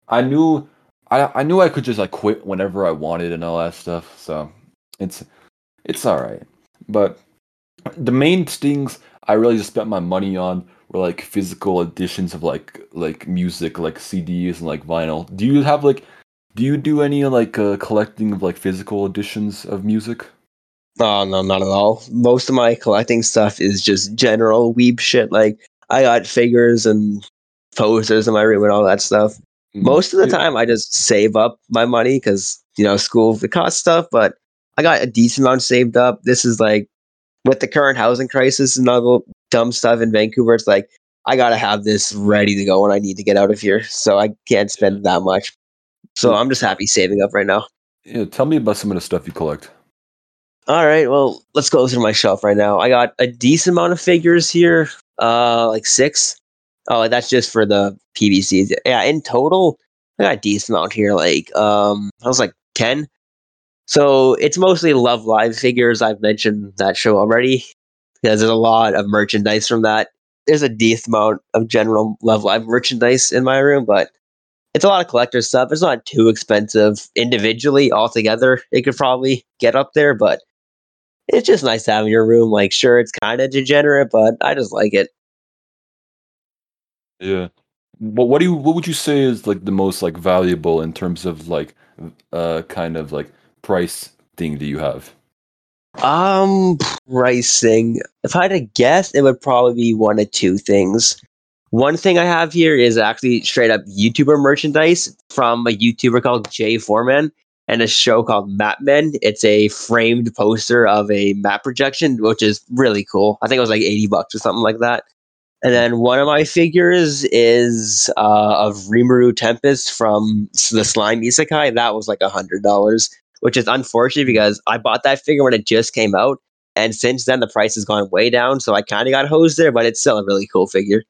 I knew. I, I knew I could just like quit whenever I wanted and all that stuff. So it's it's all right. But the main things I really just spent my money on were like physical editions of like like music, like CDs and like vinyl. Do you have like do you do any like uh, collecting of like physical editions of music? Oh no, not at all. Most of my collecting stuff is just general weeb shit. Like I got figures and posters in my room and all that stuff. Mm. Most of the time, I just save up my money because you know school it costs stuff. But I got a decent amount saved up. This is like with the current housing crisis and all the dumb stuff in Vancouver. It's like I gotta have this ready to go when I need to get out of here. So I can't spend that much. So. I'm just happy saving up right now. Yeah, tell me about some of the stuff you collect. All right, well, let's go through my shelf right now. I got a decent amount of figures here, uh, like six. Oh, that's just for the PVCs. Yeah, in total, I got a decent amount here. Like, um, I was like ten. So it's mostly Love Live figures. I've mentioned that show already because there's a lot of merchandise from that. There's a decent amount of general Love Live merchandise in my room, but it's a lot of collector stuff. It's not too expensive individually. Altogether, it could probably get up there, but it's just nice to have in your room. Like, sure, it's kind of degenerate, but I just like it. Yeah. But what do you what would you say is like the most like valuable in terms of like uh kind of like price thing that you have? Um, pricing. If I had to guess, it would probably be one of two things. One thing I have here is actually straight up YouTuber merchandise from a YouTuber called Jay Foreman and a show called Map Men. It's a framed poster of a map projection, which is really cool. I think it was like 80 bucks or something like that. And then one of my figures is uh, of Rimuru Tempest from the Slime Isekai. That was like a hundred dollars, which is unfortunate because I bought that figure when it just came out, and since then the price has gone way down. So I kind of got hosed there, but it's still a really cool figure.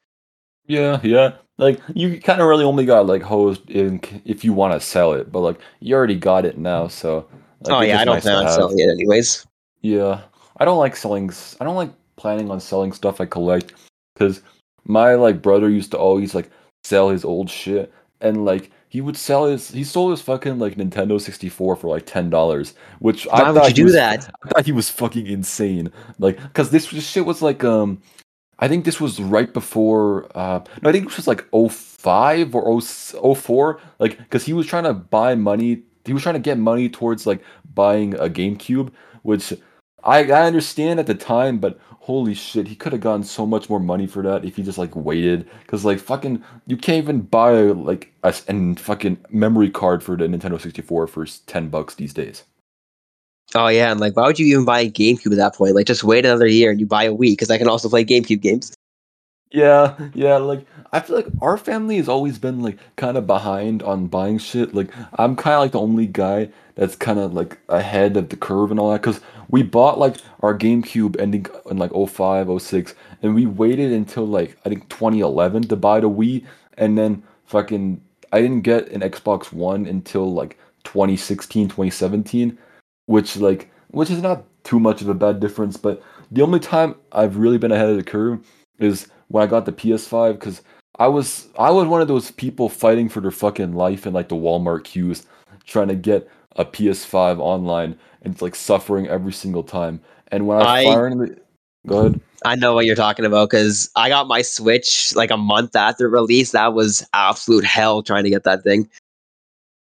Yeah, yeah. Like you kind of really only got like hosed in if you want to sell it, but like you already got it now, so like oh yeah, I don't nice plan on have. selling it anyways. Yeah, I don't like selling. I don't like planning on selling stuff I collect because my like brother used to always like sell his old shit and like he would sell his. He sold his fucking like Nintendo sixty four for like ten dollars, which I would thought you do was. that? I thought he was fucking insane. Like, cause this, this shit was like um. I think this was right before. Uh, no, I think this was like 05 or 0, 04. Like, because he was trying to buy money. He was trying to get money towards like buying a GameCube, which I, I understand at the time, but holy shit, he could have gotten so much more money for that if he just like waited. Because like fucking, you can't even buy like a and fucking memory card for the Nintendo 64 for 10 bucks these days. Oh yeah, and like, why would you even buy a GameCube at that point? Like, just wait another year and you buy a Wii because I can also play GameCube games. Yeah, yeah, like I feel like our family has always been like kind of behind on buying shit. Like I'm kind of like the only guy that's kind of like ahead of the curve and all that cuz we bought like our GameCube ending in like 05, 06 and we waited until like I think 2011 to buy the Wii and then fucking I didn't get an Xbox One until like 2016, 2017, which like which is not too much of a bad difference, but the only time I've really been ahead of the curve is when I got the PS5 because I was I was one of those people fighting for their fucking life in like the Walmart queues, trying to get a PS5 online and it's like suffering every single time. And when I, I- finally go ahead. I know what you're talking about because I got my Switch like a month after release. That was absolute hell trying to get that thing.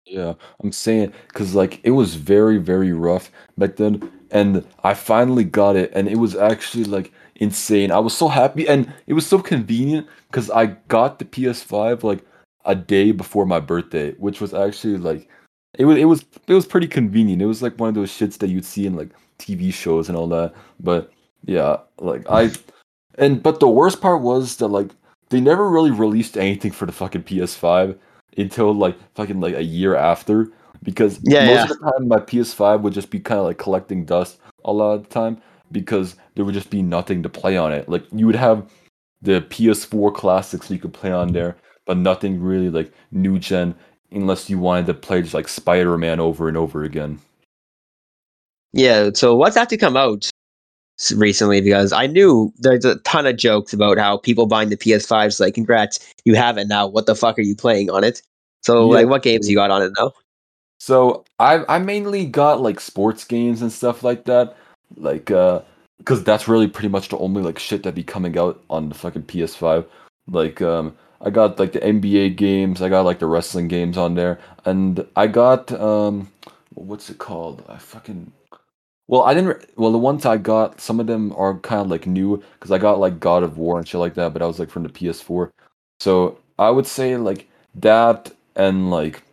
Yeah, I'm saying because like it was very very rough back then, and I finally got it, and it was actually like insane. I was so happy, and it was so convenient because I got the PS5 like a day before my birthday, which was actually like it was it was it was pretty convenient. It was like one of those shits that you'd see in like TV shows and all that. But yeah, like I and but the worst part was that like they never really released anything for the fucking PS5 until like fucking like a year after because Yeah, most yeah. of the time my PS5 would just be kind of like collecting dust a lot of the time because there would just be nothing to play on it. Like you would have the PS4 classics you could play on there, but nothing really like new gen unless you wanted to play just like Spider Man over and over again. Yeah, so what's that to come out recently? Because I knew there's a ton of jokes about how people buying the PS5s like, congrats, you have it now. What the fuck are you playing on it? So Yeah. like, what games you got on it now? So I I mainly got like sports games and stuff like that, like uh, because that's really pretty much the only like shit that be coming out on the fucking PS5. Like um, I got like the NBA games, I got like the wrestling games on there, and I got um, what's it called? I fucking well, I didn't. re- Well, the ones I got, some of them are kind of like new because I got like God of War and shit like that, but I was like from the PS4. So I would say like that and like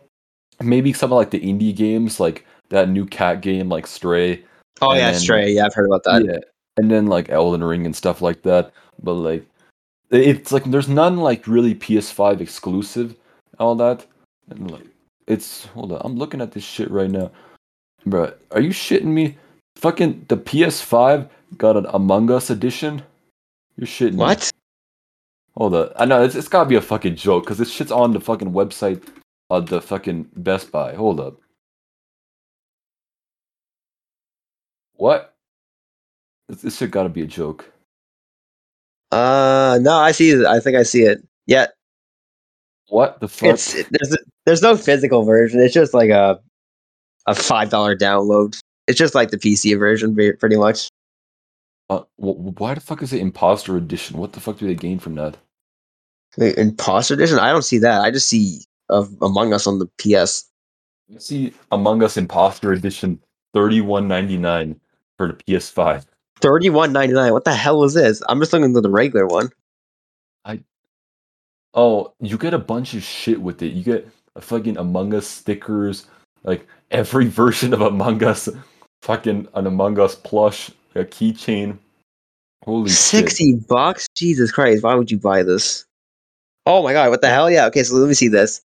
maybe some of like the indie games, like that new cat game, like Stray. Oh And yeah, then- Stray. Yeah, I've heard about that. Yeah, and then like Elden Ring and stuff like that. But like, it's like there's none like really PS5 exclusive, all that. And like, it's hold on, I'm looking at this shit right now, bro. Are you shitting me? Fucking the PS5 got an Among Us edition. You're shitting me. What? Hold on, I know it's, it's gotta be a fucking joke because this shit's on the fucking website of the fucking Best Buy. Hold up. What? This, this shit gotta be a joke. Uh, no, I see. it. I think I see it. Yeah, What the fuck? it's there's there's no physical version. It's just like a a five dollar download. It's just like the PC version, pretty much. Uh, wh- why the fuck is it Imposter Edition? What the fuck do they gain from that? The Imposter Edition. I don't see that. I just see of Among Us on the PS. I see Among Us Imposter Edition, thirty one ninety nine for the PS5. Thirty one ninety nine. What the hell is this? I'm just looking at the regular one. I. Oh, you get a bunch of shit with it. You get a fucking Among Us stickers, like every version of Among Us, fucking an Among Us plush, a keychain. Holy shit! Sixty bucks. Jesus Christ! Why would you buy this? Oh my god! What the hell? Yeah. Okay, so let me see this.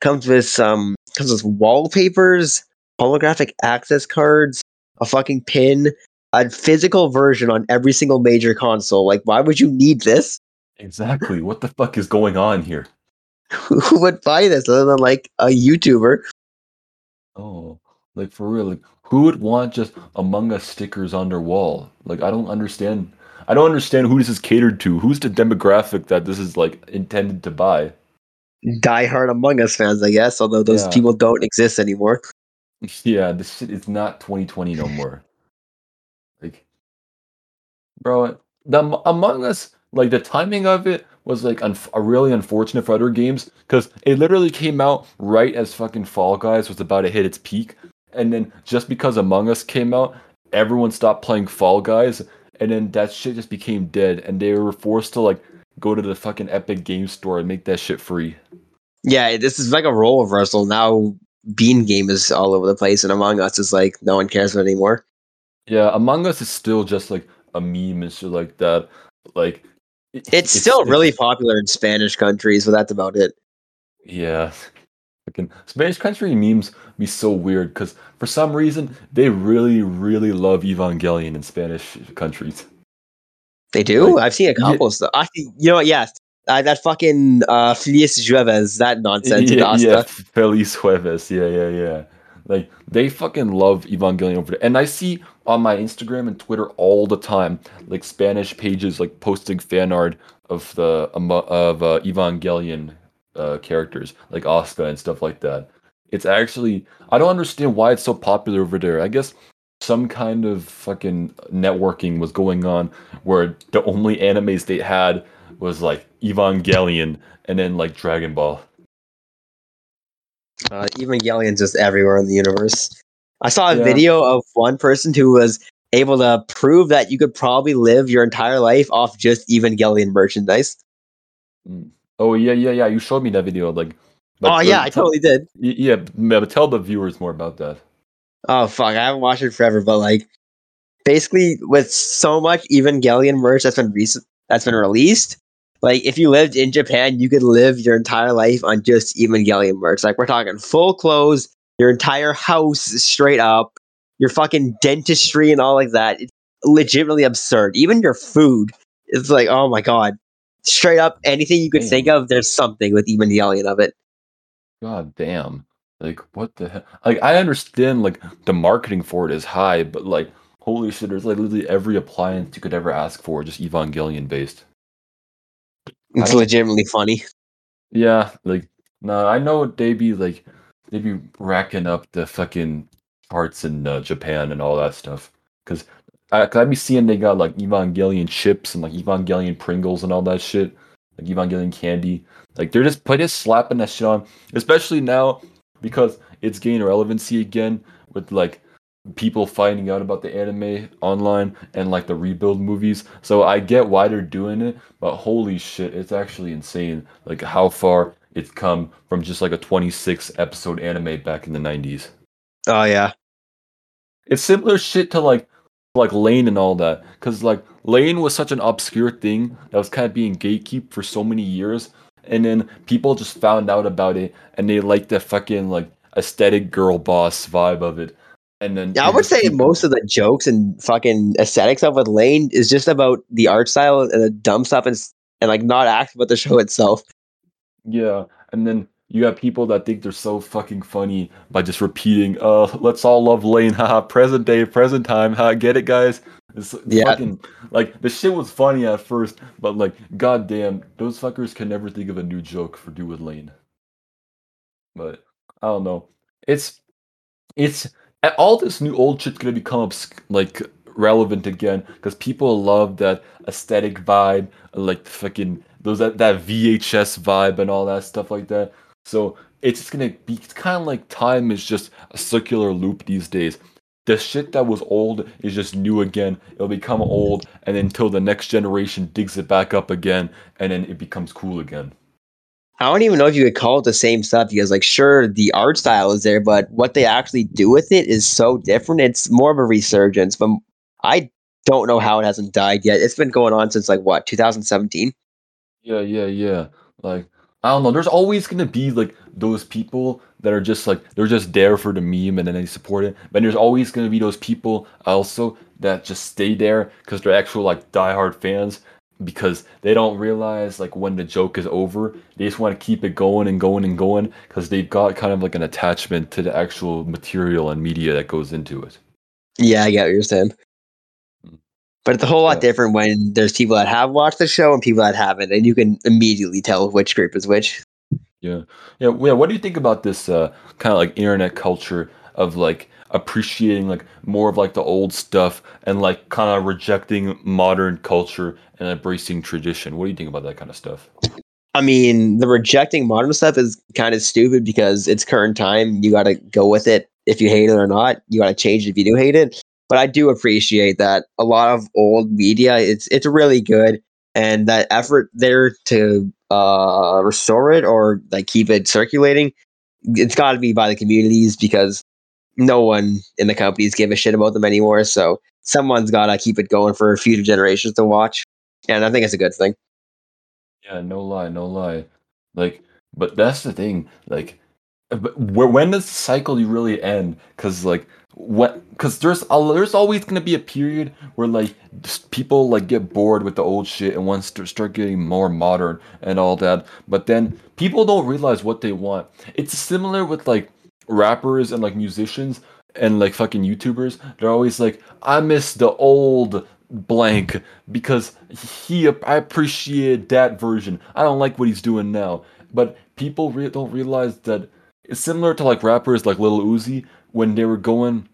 Comes with some. Comes with wallpapers, holographic access cards, a fucking pin, a physical version on every single major console. Like, why would you need this? Exactly. What the fuck is going on here? Who would buy this other than like a YouTuber? Oh, like for real, like who would want just Among Us stickers on their wall? Like I don't understand. I don't understand who this is catered to. Who's the demographic that this is like intended to buy? diehard Among Us fans, I guess. Although those Yeah. people don't exist anymore. Yeah, this shit is not 2020 no more. Like, bro, the Among Us, like the timing of it was like uh, really unfortunate for other games because it literally came out right as fucking Fall Guys was about to hit its peak, and then just because Among Us came out, everyone stopped playing Fall Guys, and then that shit just became dead, and they were forced to like go to the fucking Epic Game Store and make that shit free. Yeah, this is like a role reversal. Now Bean Game is all over the place, and Among Us is like no one cares about anymore. Yeah, Among Us is still just like a meme and shit like that. Like, it- It's, still really popular in Spanish countries, but that's about it. Yeah. Fucking Spanish country memes be so weird because for some reason they really, really love Evangelion in Spanish countries. They do. Like, I've seen a yeah. couple stuff. I, you know what? Yes, uh, that fucking uh, Feliz Jueves, that nonsense. yeah, yeah, Feliz Jueves. Yeah, yeah, yeah. Like they fucking love Evangelion over there, and I see on my Instagram and Twitter all the time like Spanish pages like posting fan art of the um, of uh, Evangelion uh, characters like Asuka and stuff like that. It's actually I don't understand why it's so popular over there. I guess some kind of fucking networking was going on where the only animes they had was like Evangelion and then like Dragon Ball. Uh, Evangelion's just everywhere in the universe. I saw a Yeah. video of one person who was able to prove that you could probably live your entire life off just Evangelion merchandise. Oh yeah, yeah, yeah. You showed me that video. Like, oh yeah, I totally did. Yeah, but but tell the viewers more about that. Oh fuck, I haven't watched it forever, but like, basically, with so much Evangelion merch that's been recent, that's been released, like if you lived in Japan, you could live your entire life on just Evangelion merch. Like we're talking full clothes, your entire house straight up, your fucking dentistry and all like that. It's legitimately absurd. Even your food, it's like, oh my god, straight up anything you could Damn. think of. There's something with Evangelion of it. God damn. Like what the hell? Like I understand like the marketing for it is high, but like holy shit, there's like literally every appliance you could ever ask for just Evangelion based. It's legitimately funny. Yeah, like no, I know they be like they be racking up the fucking parts in uh, Japan and all that stuff. Cause I, cause I be seeing they got like Evangelion chips and like Evangelion Pringles and all that shit, like Evangelion candy. Like they're just put just slapping that shit on, especially now because it's gaining relevancy again with like people finding out about the anime online and like the rebuild movies. So I get why they're doing it, but holy shit, it's actually insane like how far it's come from just like a 26 episode anime back in the 90s. Oh yeah. It's similar shit to like like Lain and all that cuz like Lain was such an obscure thing that was kind of being gatekeep for so many years and then people just found out about it and they liked the fucking like aesthetic girl boss vibe of it. And then Yeah, I would say keep- most of the jokes and fucking aesthetic stuff with Lain is just about the art style and the dumb stuff and, and like not actually about the show itself. Yeah, and then you have people that think they're so fucking funny by just repeating, "Uh, let's all love Lain, haha, present day, present time, ha, get it, guys." It's Yeah. fucking like the shit was funny at first, but like, goddamn, those fuckers can never think of a new joke for do with Lain. But I don't know. It's it's all this new old shit's gonna become like relevant again because people love that aesthetic vibe, like the fucking those that, that VHS vibe and all that stuff like that. So it's just gonna be it's kind of like time is just a circular loop these days. The shit that was old is just new again. It'll become old, and until the next generation digs it back up again, and then it becomes cool again. I don't even know if you could call it the same stuff because, like, sure, the art style is there, but what they actually do with it is so different. It's more of a resurgence. But I don't know how it hasn't died yet. It's been going on since like what 2017. Yeah, yeah, yeah. Like I don't know. There's always gonna be like those people that are just like they're just there for the meme and then they support it. But there's always gonna be those people also that just stay there because they're actual like diehard fans because they don't realize like when the joke is over. They just want to keep it going and going and going because they've got kind of like an attachment to the actual material and media that goes into it. Yeah, I get what you're saying. Mm. But it's a whole lot Yeah. different when there's people that have watched the show and people that haven't, and you can immediately tell which group is which. Yeah, yeah, yeah. What do you think about this uh, kind of like internet culture of like appreciating like more of like the old stuff and like kind of rejecting modern culture and embracing tradition? What do you think about that kind of stuff? I mean, the rejecting modern stuff is kind of stupid because it's current time. You got to go with it if you hate it or not. You got to change if you do hate it. But I do appreciate that a lot of old media. It's it's really good, and that effort there to uh, restore it or like keep it circulating. It's got to be by the communities because no one in the companies give a shit about them anymore. So someone's got to keep it going for future generations to watch, and I think it's a good thing. Yeah, no lie, no lie. Like, but that's the thing. Like, uh, but where when does the cycle really end? Because like what? Because there's a, there's always gonna be a period where like people like get bored with the old shit and want to start getting more modern and all that. But then people don't realize what they want. It's similar with like rappers and like musicians and like fucking YouTubers. They're always like, I miss the old blank because he I appreciate that version. I don't like what he's doing now. But people re- don't realize that it's similar to like rappers like Lil Uzi when they were going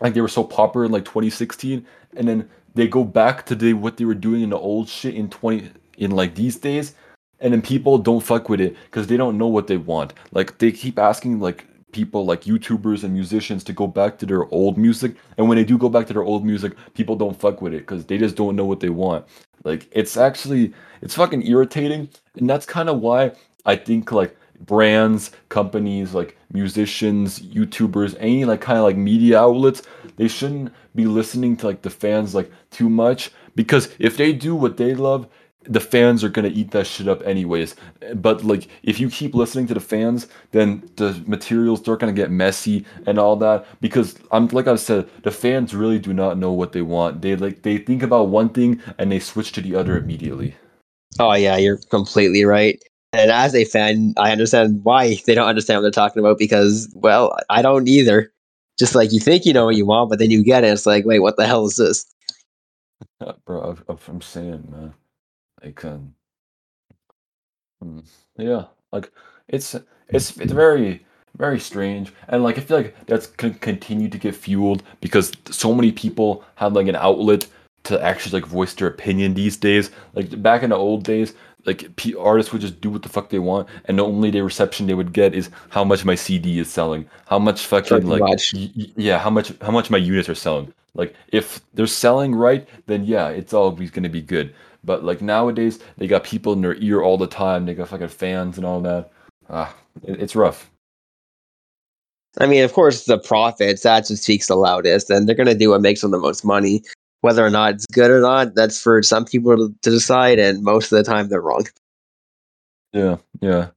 like they were so popular in like 2016 and then they go back to the what they were doing in the old shit in 20 in like these days and then people don't fuck with it because they don't know what they want. Like they keep asking like people like YouTubers and musicians to go back to their old music, and when they do go back to their old music, people don't fuck with it because they just don't know what they want. Like it's actually it's fucking irritating, and that's kind of why I think like brands, companies, like musicians, YouTubers, any like kind of like media outlets, they shouldn't be listening to like the fans like too much. Because if they do what they love, the fans are gonna eat that shit up anyways. But like if you keep listening to the fans, then the materials start gonna get messy and all that. Because I'm like I said, the fans really do not know what they want. They like they think about one thing and they switch to the other immediately. Oh yeah, you're completely right. And as a fan, I understand why they don't understand what they're talking about because, well, I don't either. Just like you think you know what you want, but then you get it. It's like, wait, what the hell is this? Bro, I'm saying, man, like, can, mm, yeah, like it's it's it's very very strange, and like I feel like that's con- continued to get fueled because so many people have like an outlet to actually like voice their opinion these days. Like back in the old days, like P- artists would just do what the fuck they want, and the only the reception they would get is how much my CD is selling, how much fucking like y- yeah, how much how much my units are selling. Like if they're selling right, then yeah, it's always gonna be good. But like nowadays, they got people in their ear all the time. They got fucking fans and all that. Ah, it, it's rough. I mean, of course, the profits, that's what speaks the loudest, and they're going to do what makes them the most money. Whether or not it's good or not, that's for some people to, to decide, and most of the time they're wrong. Yeah, yeah,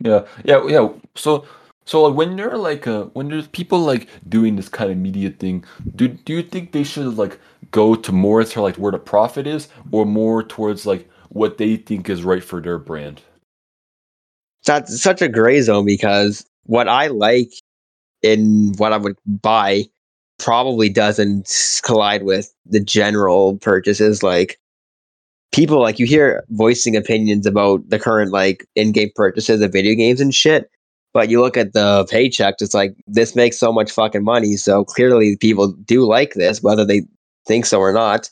yeah, yeah, yeah. So, so like when they're like uh, when there's people like doing this kind of media thing, do do you think they should like go to more to like where the profit is, or more towards like what they think is right for their brand? That's such a gray zone because what I like in what I would buy probably doesn't collide with the general purchases. Like people, like you hear voicing opinions about the current like in-game purchases of video games and shit. But you look at the paycheck, it's like this makes so much fucking money. So clearly, people do like this, whether they think so or not.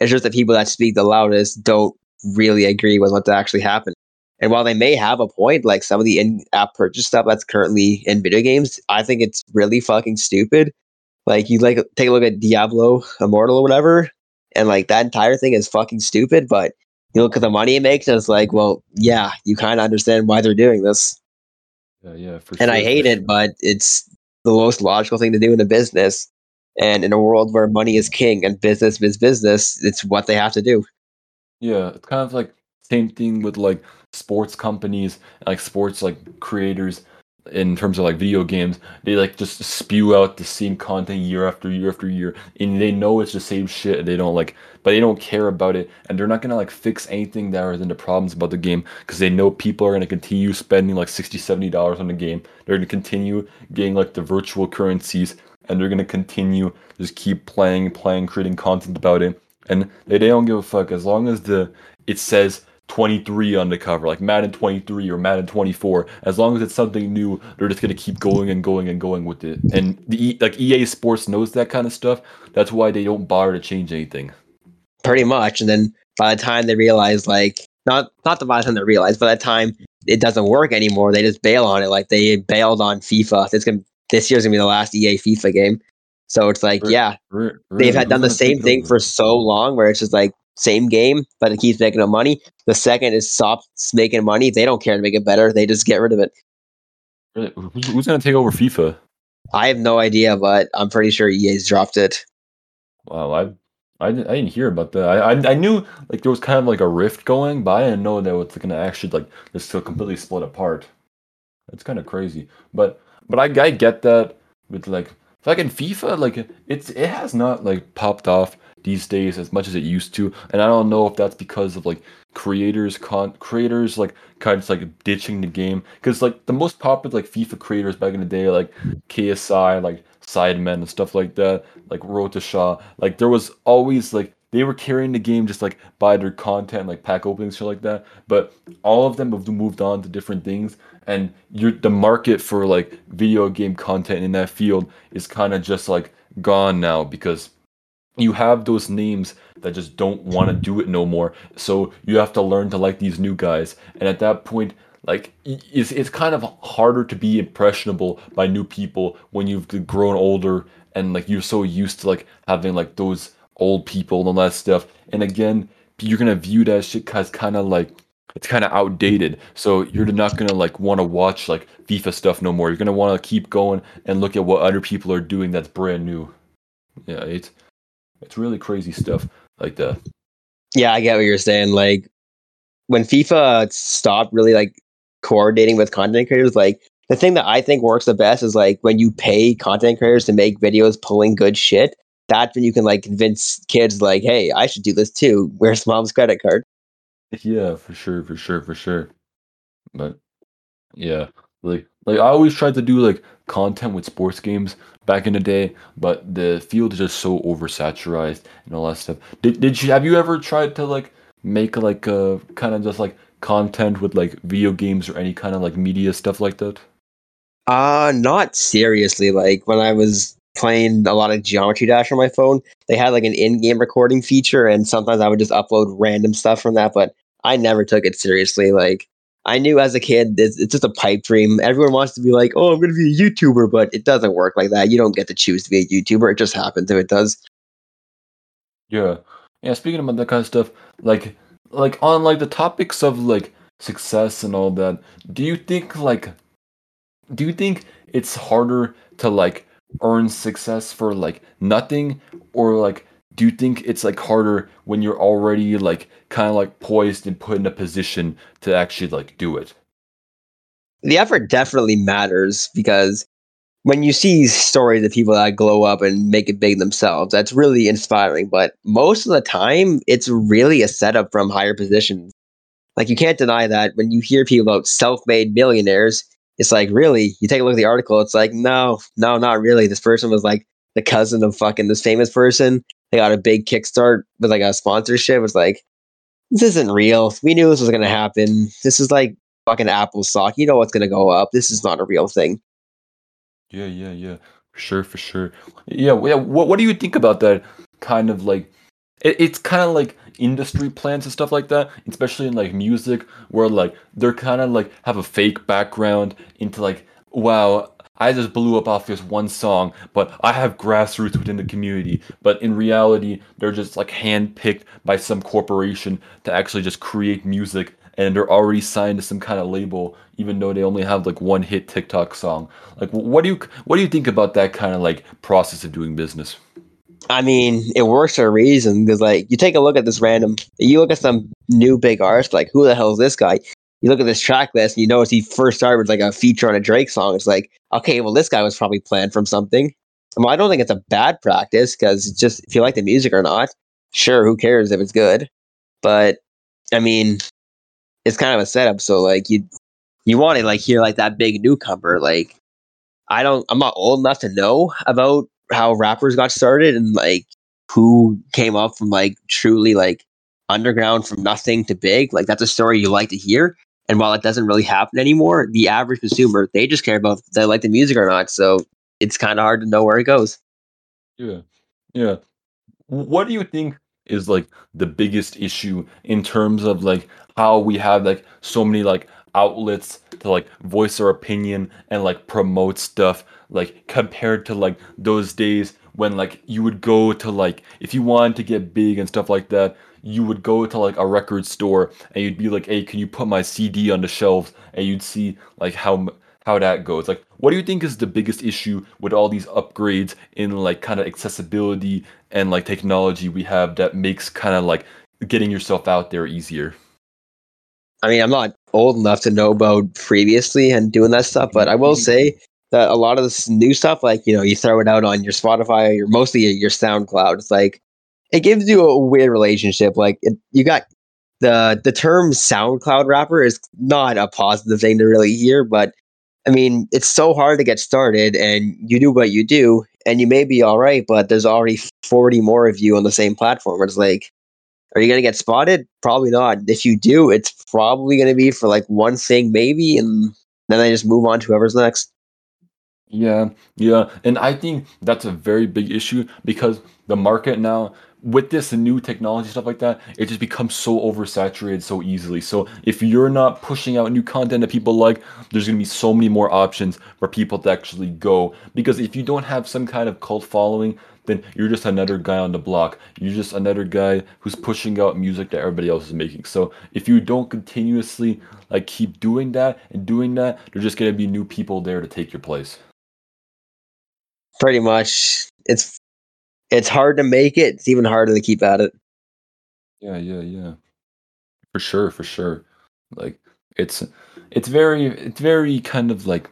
It's just the people that speak the loudest don't really agree with what's actually happening. And while they may have a point, like some of the in-app purchase stuff that's currently in video games, I think it's really fucking stupid. Like you like take a look at Diablo Immortal or whatever, and like that entire thing is fucking stupid. But you look at the money it makes, and it's like, well, yeah, you kind of understand why they're doing this. Yeah, yeah, for And I sure, for hate sure. it, but it's the most logical thing to do in a business. And in a world where money is king and business is business, it's what they have to do. Yeah, it's kind of like same thing with like sports companies, like sports like creators in terms of like video games. They like just spew out the same content year after year after year, and they know it's the same shit. They don't like, but they don't care about it, and they're not gonna like fix anything that are in the problems about the game because they know people are gonna continue spending like 60 70 dollars on the game. They're gonna continue getting like the virtual currencies, and they're gonna continue just keep playing, playing, creating content about it and they, they don't give a fuck as long as the it says 23 on the cover like madden 23 or madden 24 as long as it's something new they're just to keep going and going and going with it and the like ea sports knows that kind of stuff that's why they don't bother to change anything pretty much. And then by the time they realize, like, not not the by the time they realize, by the time it doesn't work anymore, they just bail on it. Like they bailed on FIFA. It's gonna this year's gonna be the last EA FIFA game. So it's like, yeah, they've had done the same thing for so long, where it's just like same game, but it keeps making them money. The second it stops making money, they don't care to make it better. They just get rid of it. Really, who's, to take over fifa I have no idea, but I'm pretty sure EA's dropped it. wow i I didn't, I didn't hear about that. I, I I knew like there was kind of like a rift going, but I didn't know that it was gonna actually like just completely split apart. It's kind of crazy, but but I, I get that with like fucking FIFA, like it's it has not like popped off these days as much as it used to, and I don't know if that's because of like creators con creators like kind of like ditching the game. Because like the most popular like FIFA creators back in the day like KSI like Sidemen and stuff like that like Road like there was always like they were carrying the game just like by their content like pack openings shit like that. But all of them have moved on to different things and you're the market for like video game content in that field is kind of just like gone now because you have those names that just don't want to do it no more. So you have to learn to like these new guys. And at that point like it's, it's kind of harder to be impressionable by new people when you've grown older and like you're so used to like having like those old people and all that stuff. And again you're gonna view that shit as kind of like it's kind of outdated. So you're not gonna like want to watch like FIFA stuff no more. You're gonna want to keep going and look at what other people are doing that's brand new. Yeah, it's it's really crazy stuff like that. Yeah, I get what you're saying. Like when FIFA stopped really like coordinating with content creators, like the thing that I think works the best is like when you pay content creators to make videos pulling good shit. That's when you can like convince kids like, hey, I should do this too. Where's mom's credit card? Yeah, for sure, for sure, for sure. But yeah, like like I always tried to do like content with sports games back in the day, but the field is just so oversaturated and all that stuff. Did did you have you ever tried to like make like a kind of just like content with like video games or any kind of like media stuff like that? Uh not seriously. Like when I was playing a lot of Geometry Dash on my phone, they had like an in-game recording feature, and sometimes I would just upload random stuff from that. But I never took it seriously. Like I knew as a kid, it's, it's just a pipe dream. Everyone wants to be like, "Oh, I'm going to be a YouTuber," but it doesn't work like that. You don't get to choose to be a YouTuber. It just happens if it does. Yeah. Yeah, speaking about that kind of stuff, like like on like the topics of like success and all that, do you think like do you think it's harder to like earn success for like nothing or like do you think it's like harder when you're already like kind of like poised and put in a position to actually like do it? The effort definitely matters because when you see stories of people that glow up and make it big themselves, that's really inspiring. But most of the time, it's really a setup from higher positions. Like you can't deny that when you hear people about self-made millionaires, it's like really, you take a look at the article, it's like, no, no, not really. This person was like the cousin of fucking this famous person. They got a big kickstart with like a sponsorship. It's like, this isn't real. We knew this was gonna happen. This is like fucking Apple stock. You know what's gonna go up. This is not a real thing. Yeah, yeah, yeah. For sure, for sure. Yeah, yeah. What what do you think about that kind of like it, it's kind of like industry plans and stuff like that, especially in like music where like they're kind of like have a fake background into like wow, I just blew up off this one song, but I have grassroots within the community. But in reality, they're just like handpicked by some corporation to actually just create music and they're already signed to some kind of label even though they only have like one hit TikTok song. Like what do you what do you think about that kind of like process of doing business? I mean, it works for a reason because, like, you take a look at this random, you look at some new big artist, like, who the hell is this guy? You look at this track list and you notice he first started with like a feature on a Drake song. It's like, okay, well, this guy was probably planned from something. Well, I don't think it's a bad practice because it's just if you like the music or not, sure, who cares if it's good? But I mean, it's kind of a setup. So like you you want to like hear like that big newcomer. Like I don't, I'm not old enough to know about how rappers got started and like who came up from like truly like underground from nothing to big. Like that's a story you like to hear. And while it doesn't really happen anymore, the average consumer they just care about they like the music or not. So it's kind of hard to know where it goes. Yeah. Yeah. What do you think is like the biggest issue in terms of like how we have like so many like outlets to like voice our opinion and like promote stuff like compared to like those days when like you would go to like if you wanted to get big and stuff like that you would go to like a record store and you'd be like hey can you put my cd on the shelves and you'd see like how how that goes like what do you think is the biggest issue with all these upgrades in like kind of accessibility and like technology we have that makes kind of like getting yourself out there easier I mean, I'm not old enough to know about previously and doing that stuff, but I will Mhm. say that a lot of this new stuff, like you know, you throw it out on your Spotify or your mostly your SoundCloud. It's like it gives you a weird relationship. Like it, you got the the term SoundCloud rapper is not a positive thing to really hear, but I mean, it's so hard to get started, and you do what you do, and you may be all right, but there's already 40 more of you on the same platform. It's like are you going to get spotted? Probably not. If you do, it's probably going to be for like one thing, maybe, and then they just move on to whoever's next. Yeah, yeah, and I think that's a very big issue because the market now, with this new technology stuff like that, it just becomes so oversaturated so easily. So if you're not pushing out new content that people like, there's gonna be so many more options for people to actually go. Because if you don't have some kind of cult following, then you're just another guy on the block. You're just another guy who's pushing out music that everybody else is making. So if you don't continuously like keep doing that and doing that, there's just gonna be new people there to take your place. Pretty much, it's it's hard to make it. It's even harder to keep at it. Yeah, yeah, yeah. For sure, for sure. Like it's it's very it's very kind of like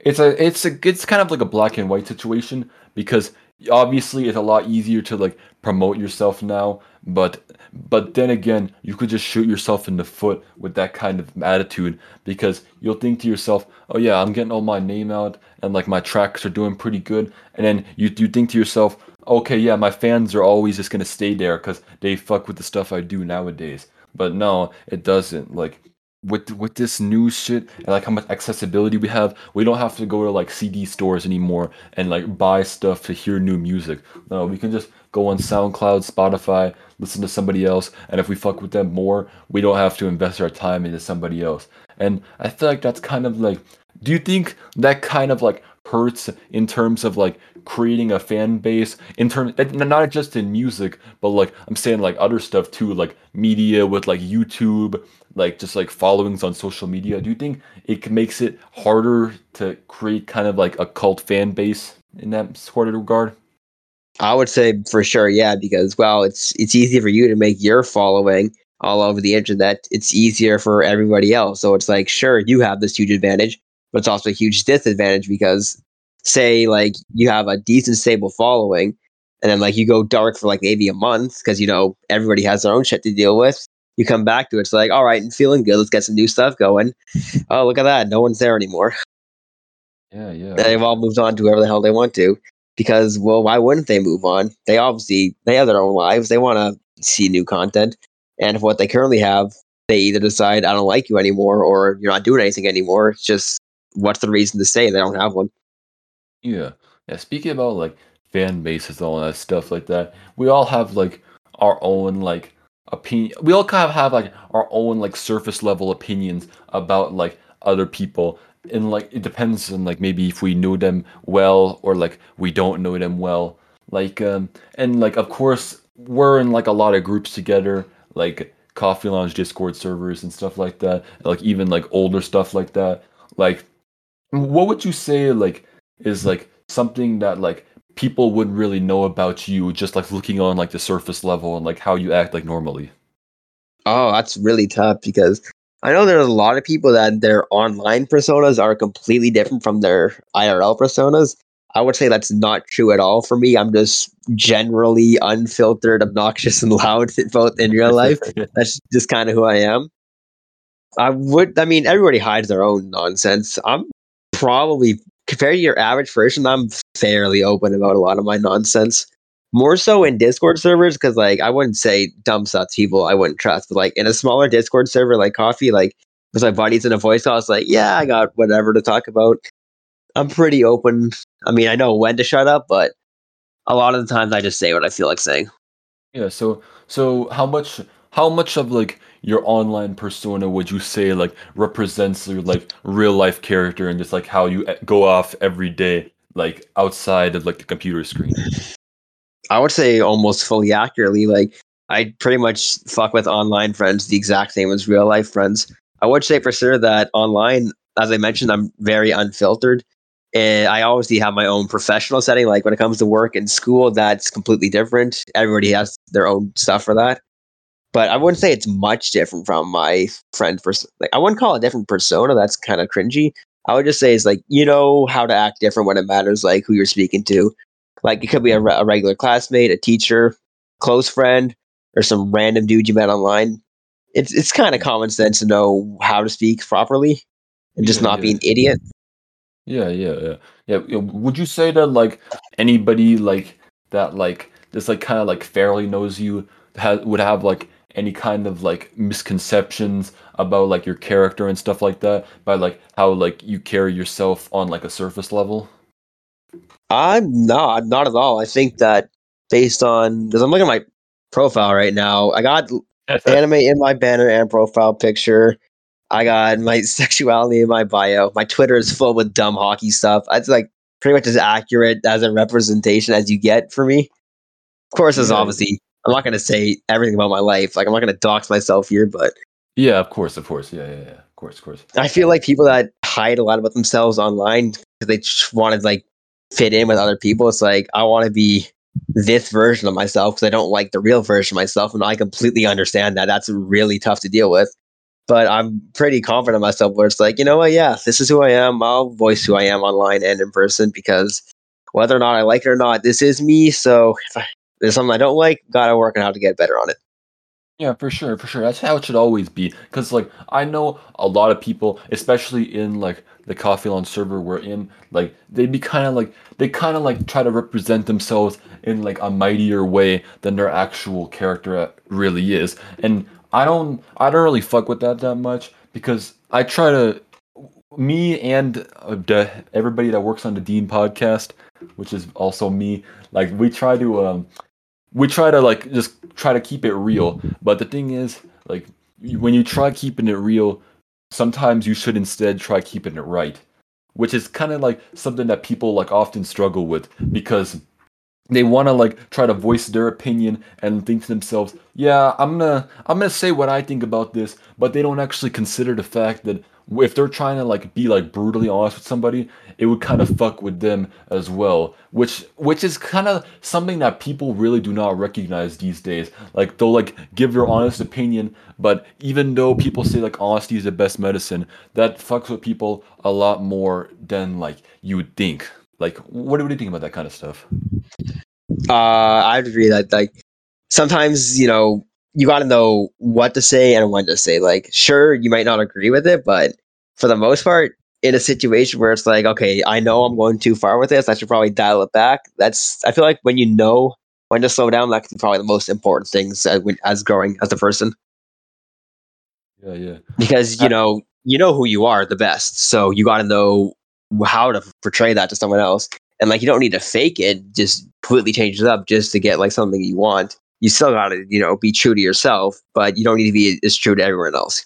it's a it's a it's kind of like a black and white situation because obviously it's a lot easier to like promote yourself now but but then again, you could just shoot yourself in the foot with that kind of attitude because you'll think to yourself, "Oh yeah, I'm getting all my name out and like my tracks are doing pretty good." And then you you think to yourself, "Okay, yeah, my fans are always just to stay there cuz they fuck with the stuff I do nowadays." But no, it doesn't. Like with with this new shit and like how much accessibility we have, we don't have to go to like CD stores anymore and like buy stuff to hear new music. No, we can just go on SoundCloud, Spotify, listen to somebody else, and if we fuck with them more, we don't have to invest our time into somebody else. And I feel like that's kind of like do you think that kind of like hurts in terms of like creating a fan base in terms not just in music but like i'm saying like other stuff too like media with like youtube like just like followings on social media. Do you think it makes it harder to create kind of like a cult fan base in that sort of regard? I would say for sure yeah because well it's it's easy for you to make your following all over the internet. It's easier for everybody else. So it's like sure you have this huge advantage but it's also a huge disadvantage because say like you have a decent stable following and then like you go dark for like maybe a month because you know everybody has their own shit to deal with you come back to it it's like all right and feeling good let's get some new stuff going. Oh look at that no one's there anymore. Yeah yeah. They've all moved on to whoever the hell they want to because well why wouldn't they move on? They obviously they have their own lives they want to see new content and if what they currently have they either decide i don't like you anymore or you're not doing anything anymore it's just what's the reason to say they don't have one yeah. Yeah. Speaking about like fan bases and all that stuff like that, we all have like our own like opinion. We all kind of have like our own like surface level opinions about like other people. And like it depends on like maybe if we know them well or like we don't know them well. Like um and like of course we're in like a lot of groups together, like coffee lounge discord servers and stuff like that like even like older stuff like that like what would you say like is like something that like people wouldn't really know about you just like looking on like the surface level and like how you act like normally. Oh that's really tough because i know there's a lot of people that their online personas are completely different from their irl personas. I would say that's not true at all for me. I'm just generally unfiltered obnoxious and loud both in real life. That's just kind of who i am. I would i mean everybody hides their own nonsense. I'm probably compared to your average person, I'm fairly open about a lot of my nonsense. More so in Discord servers, because like I wouldn't say dumb stuff to people I wouldn't trust, but like in a smaller Discord server like Coffee, like with my buddies in a voice call, it's like, yeah, I got whatever to talk about. I'm pretty open. I mean, I know when to shut up, but a lot of the times I just say what I feel like saying. Yeah. So, so how much, how much of like your online persona would you say like represents your like real life character and just like how you eh, go off every day like outside of like the computer screen? I would say almost fully accurately like i pretty much fuck with online friends the exact same as real life friends. I would say for sure that online as i mentioned i'm very unfiltered and i obviously have my own professional setting like when it comes to work and school that's completely different. Everybody has their own stuff for that but I wouldn't say it's much different from my friend. Pers- like I wouldn't call it a different persona. That's kind of cringy. I would just say it's like you know how to act different when it matters, like who you're speaking to. Like it could be a, re- a regular classmate, a teacher, close friend, or some random dude you met online. It's it's kind of common sense to know how to speak properly and just yeah, not yeah. be an idiot. Yeah, yeah, yeah, yeah. Would you say that like anybody like that like this like kind of like fairly knows you has would have like any kind of like misconceptions about like your character and stuff like that by like how like you carry yourself on like a surface level? I'm not, not at all. I think that based on because I'm looking at my profile right now, I got anime in my banner and profile picture. I got my sexuality in my bio. My Twitter is full with dumb hockey stuff. It's like pretty much as accurate as a representation as you get for me. Of course, there's obviously I'm not going to say everything about my life. Like I'm not going to dox myself here, but yeah, of course, of course, yeah, yeah, yeah, of course, of course. I feel like people that hide a lot about themselves online because they just want to like fit in with other people. It's like I want to be this version of myself because I don't like the real version of myself, and I completely understand that. That's really tough to deal with. But I'm pretty confident in myself where it's like, you know what, yeah, this is who I am. I'll voice who I am online and in person because whether or not I like it or not, this is me. So if I there's something I don't like, gotta work on how to get better on it. Yeah, for sure, for sure. That's how it should always be. Cause like I know a lot of people, especially in like the Coffee Lounge server we're in, like they'd be kind of like they kind of like try to represent themselves in like a mightier way than their actual character really is. And I don't I don't really fuck with that that much because I try to me and uh, everybody that works on the Dean podcast, which is also me, like we try to um we try to like just try to keep it real. But the thing is, like when you try keeping it real, sometimes you should instead try keeping it right, which is kind of like something that people like often struggle with because they want to like try to voice their opinion and think to themselves, "Yeah, I'm gonna I'm gonna say what I think about this," but they don't actually consider the fact that if they're trying to like be like brutally honest with somebody, it would kind of fuck with them as well. Which which is kind of something that people really do not recognize these days. Like they'll like give their honest opinion, but even though people say like honesty is the best medicine, that fucks with people a lot more than like you would think. Like what do you think about that kind of stuff? Uh, I would agree that like sometimes you know you got to know what to say and when to say. Like, sure, you might not agree with it, but for the most part, in a situation where it's like, okay, I know I'm going too far with this, I should probably dial it back. That's I feel like when you know when to slow down, that's probably the most important things as, as growing as a person. Yeah, yeah. Because you know you know who you are the best, so you got to know how to portray that to someone else. And like, you don't need to fake it; just completely change it up just to get like something you want you still got to you know be true to yourself, but you don't need to be as true to everyone else.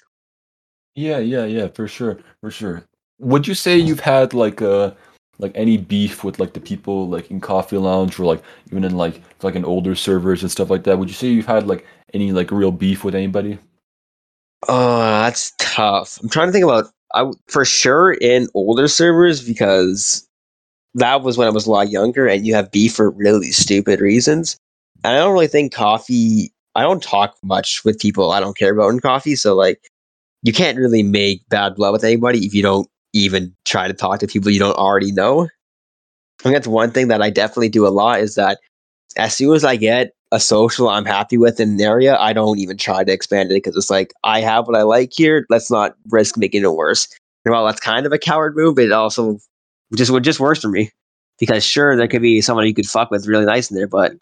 Yeah, yeah, yeah, for sure, for sure. Would you say you've had like uh like any beef with like the people like in Coffee Lounge or like even in like like in older servers and stuff like that? Would you say you've had like any like real beef with anybody? Oh, that's tough. I'm trying to think about I for sure in older servers because that was when I was a lot younger and you have beef for really stupid reasons. And I don't really think coffee. I don't talk much with people I don't care about in coffee. So like, you can't really make bad blood with anybody if you don't even try to talk to people you don't already know. I think that's one thing that I definitely do a lot is that as soon as I get a social I'm happy with in an area, I don't even try to expand it because it's like I have what I like here. Let's not risk making it worse. And while that's kind of a coward move, it also just would just works for me. Because sure, there could be someone you could fuck with really nice in there, but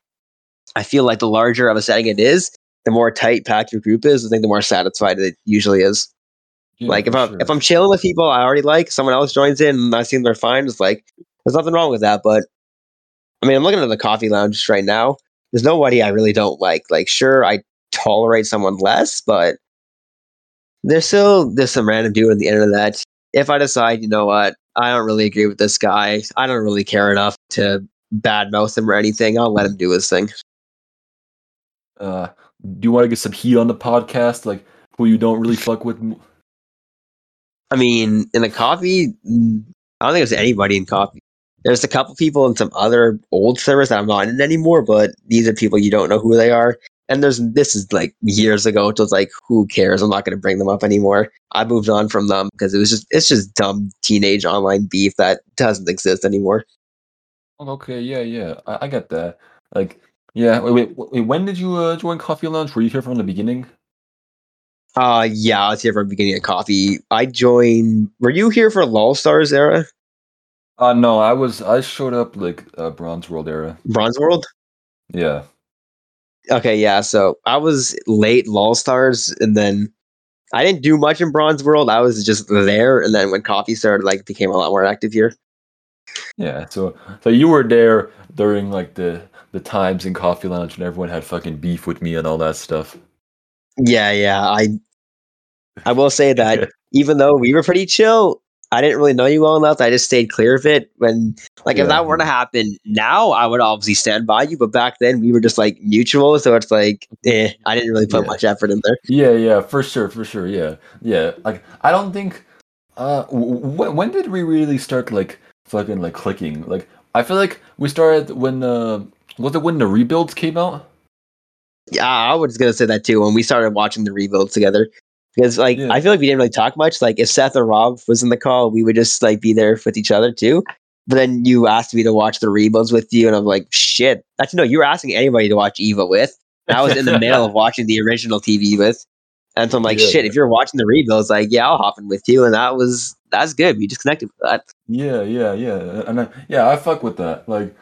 I feel like the larger of a setting it is, the more tight packed your group is, I think the more satisfied it usually is. Yeah, like if I'm sure. if I'm chilling with people I already like, someone else joins in and I see they're fine, it's like there's nothing wrong with that. But I mean, I'm looking at the coffee lounge right now. There's nobody I really don't like. Like, sure, I tolerate someone less, but there's still there's some random dude on the internet. If I decide, you know what, I don't really agree with this guy, I don't really care enough to badmouth him or anything. I'll let him do his thing. Uh, do you want to get some heat on the podcast? Like who you don't really fuck with? I mean, in the coffee, I don't think there's anybody in coffee. There's a couple people in some other old servers that I'm not in anymore, but these are people you don't know who they are. And there's this is like years ago, so it's like who cares? I'm not going to bring them up anymore. I moved on from them because it was just it's just dumb teenage online beef that doesn't exist anymore. Okay, yeah, yeah, I, I get that. Like yeah. Wait, wait, wait when did you uh, join Coffee Lounge? Were you here from the beginning? Uh yeah, I was here from the beginning of coffee. I joined were you here for LOL Stars era? Uh no, I was I showed up like uh, Bronze World era. Bronze World? Yeah. Okay, yeah. So I was late LOL Stars and then I didn't do much in Bronze World. I was just there and then when coffee started like became a lot more active here. Yeah, so so you were there during like the the times in Coffee Lounge and everyone had fucking beef with me and all that stuff. Yeah, yeah. I I will say that even though we were pretty chill, I didn't really know you well enough. I just stayed clear of it. When like yeah. if that were to happen now, I would obviously stand by you. But back then, we were just like mutual, so it's like, eh, I didn't really put yeah. much effort in there. Yeah, yeah, for sure, for sure. Yeah, yeah. Like I don't think. Uh, w- when did we really start like fucking like clicking? Like I feel like we started when uh was it when the rebuilds came out? Yeah, I was gonna say that too. When we started watching the rebuilds together, because like yeah. I feel like we didn't really talk much. Like if Seth or Rob was in the call, we would just like be there with each other too. But then you asked me to watch the rebuilds with you, and I'm like, shit. Actually, no, you were asking anybody to watch Eva with. I was in the middle of watching the original TV with. And so I'm like, Yeah, shit, yeah. if you're watching the rebuilds, like, yeah, I'll hop in with you. And that was that's good. We just connected with that. Yeah, yeah, yeah, and I, yeah, I fuck with that. Like,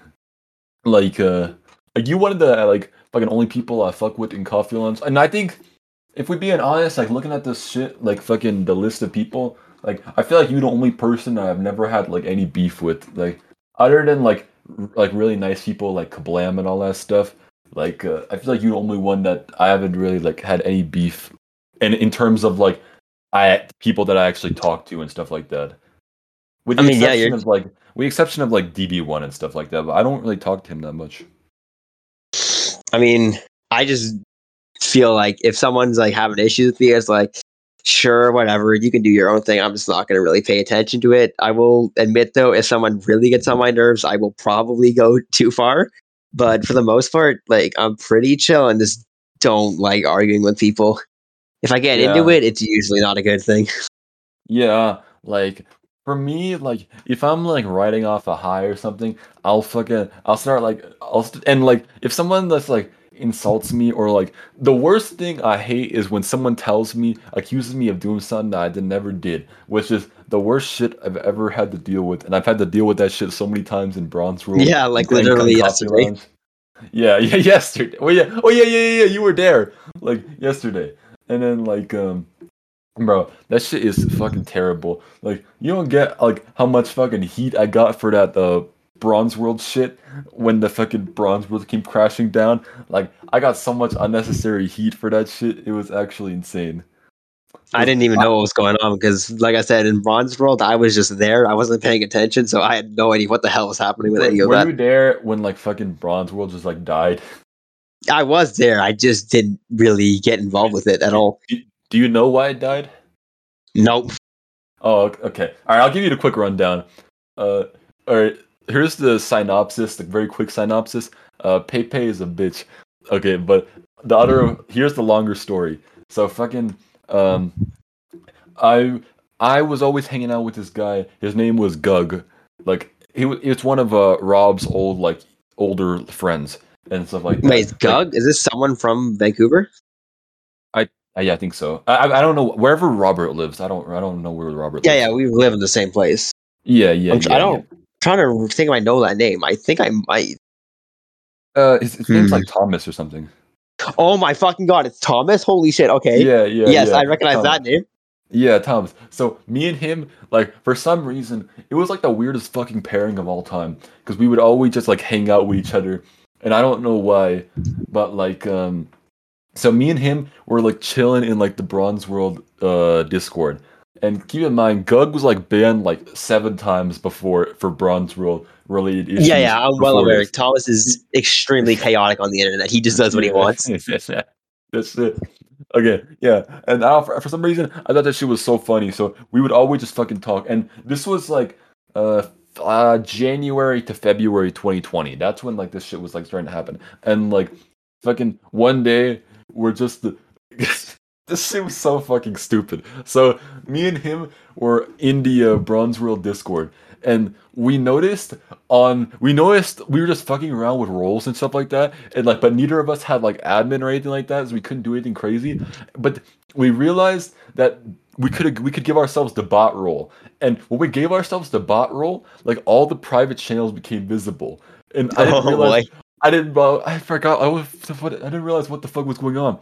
like, uh, like you one of the like fucking only people I fuck with in coffee lounge, and I think if we being honest, like looking at this shit, like fucking the list of people, like I feel like you're the only person I've never had like any beef with, like other than like r- like really nice people like Kablam and all that stuff. Like, uh, I feel like you're the only one that I haven't really like had any beef, and in terms of like I people that I actually talk to and stuff like that. With I the mean, yeah, exception you're- of like, with the exception of like DB one and stuff like that, but I don't really talk to him that much. I mean, I just feel like if someone's like having issues with me, it's like, sure, whatever, you can do your own thing. I'm just not going to really pay attention to it. I will admit, though, if someone really gets on my nerves, I will probably go too far. But for the most part, like, I'm pretty chill and just don't like arguing with people. If I get into it, it's usually not a good thing. Yeah, like for me, like if I'm like riding off a high or something, I'll fucking I'll start like I'll st- and like if someone that's like insults me or like the worst thing I hate is when someone tells me accuses me of doing something that I did never did, which is the worst shit I've ever had to deal with, and I've had to deal with that shit so many times in Bronze World. Yeah, like literally yesterday. Yeah, yeah, yesterday. Oh yeah, oh yeah, yeah, yeah, yeah. You were there, like yesterday, and then like um, bro, that shit is fucking terrible. Like you don't get like how much fucking heat I got for that uh Bronze World shit when the fucking Bronze World came crashing down. Like I got so much unnecessary heat for that shit. It was actually insane. I didn't even know what was going on because, like I said, in Bronze World, I was just there. I wasn't paying attention, so I had no idea what the hell was happening with Were, any of were that. you there when like fucking Bronze World just like died? I was there. I just didn't really get involved with it at all. Do, you know why it died? Nope. Oh, ok- okay. All right, I'll give you the quick rundown. Uh, all right, here's the synopsis, the very quick synopsis. Uh, Pepe is a bitch. Okay, but the other here's the longer story. So fucking um, I I was always hanging out with this guy. His name was Gug. Like he wa- it's one of uh Rob's old like older friends and stuff like that. Wait, is Like, Gug? Is this someone from Vancouver? uh, yeah, I think so. I I I don't know wherever Robert lives. I don't I don't know where Robert. Yeah, lives. yeah, we live in the same place. yeah, yeah. Yeah, I don't trying to think if I know that name. I think I might. Yeah. Uh, his, his name's Hmm. like Thomas or something. Oh my fucking god, it's Thomas. Holy shit. Okay. Yeah, yeah. yes, yeah, I recognize Thomas. that name. Yeah, Thomas. So me and him, like for some reason, it was like the weirdest fucking pairing of all time because we would always just like hang out with each other, and I don't know why, but like um, so me and him were like chilling in like the Bronze World uh Discord, and keep in mind, Gug was like banned like seven times before for Bronze World related issues. Yeah, yeah, I'm well aware. this. Thomas is extremely chaotic on the internet. He just does what he wants. That's it. Okay, yeah. And I, for, for some reason, I thought that shit was so funny. So we would always just fucking talk. And this was like uh, uh January to February 2020. That's when like this shit was like starting to happen. And like fucking one day, we're just the. this shit was so fucking stupid. So me and him were in the uh, Bronze World Discord, and we noticed on we noticed we were just fucking around with roles and stuff like that, and like but neither of us had like admin or anything like that, so we couldn't do anything crazy. But we realized that we could we could give ourselves the bot role, and when we gave ourselves the bot role, like all the private channels became visible, and I didn't Oh, realize boy. I didn't. Uh, I forgot. I was. I didn't realize what the fuck was going on.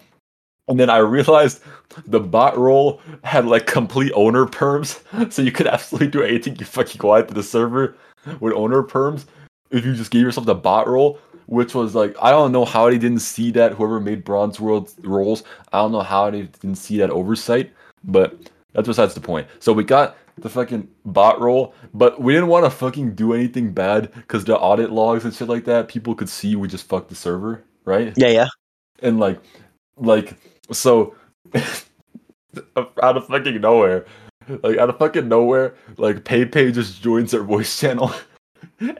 And then I realized the bot role had like complete owner perms, so you could absolutely do anything you fucking want to the server with owner perms if you just gave yourself the bot role. Which was like I don't know how they didn't see that. Whoever made Bronze World roles, I don't know how they didn't see that oversight. But that's besides the point. So we got the fucking bot role, but we didn't want to fucking do anything bad because the audit logs and shit like that, people could see we just fucked the server, right? Yeah, yeah. And like, like, so out of fucking nowhere, like out of fucking nowhere, like Pepe just joins our voice channel,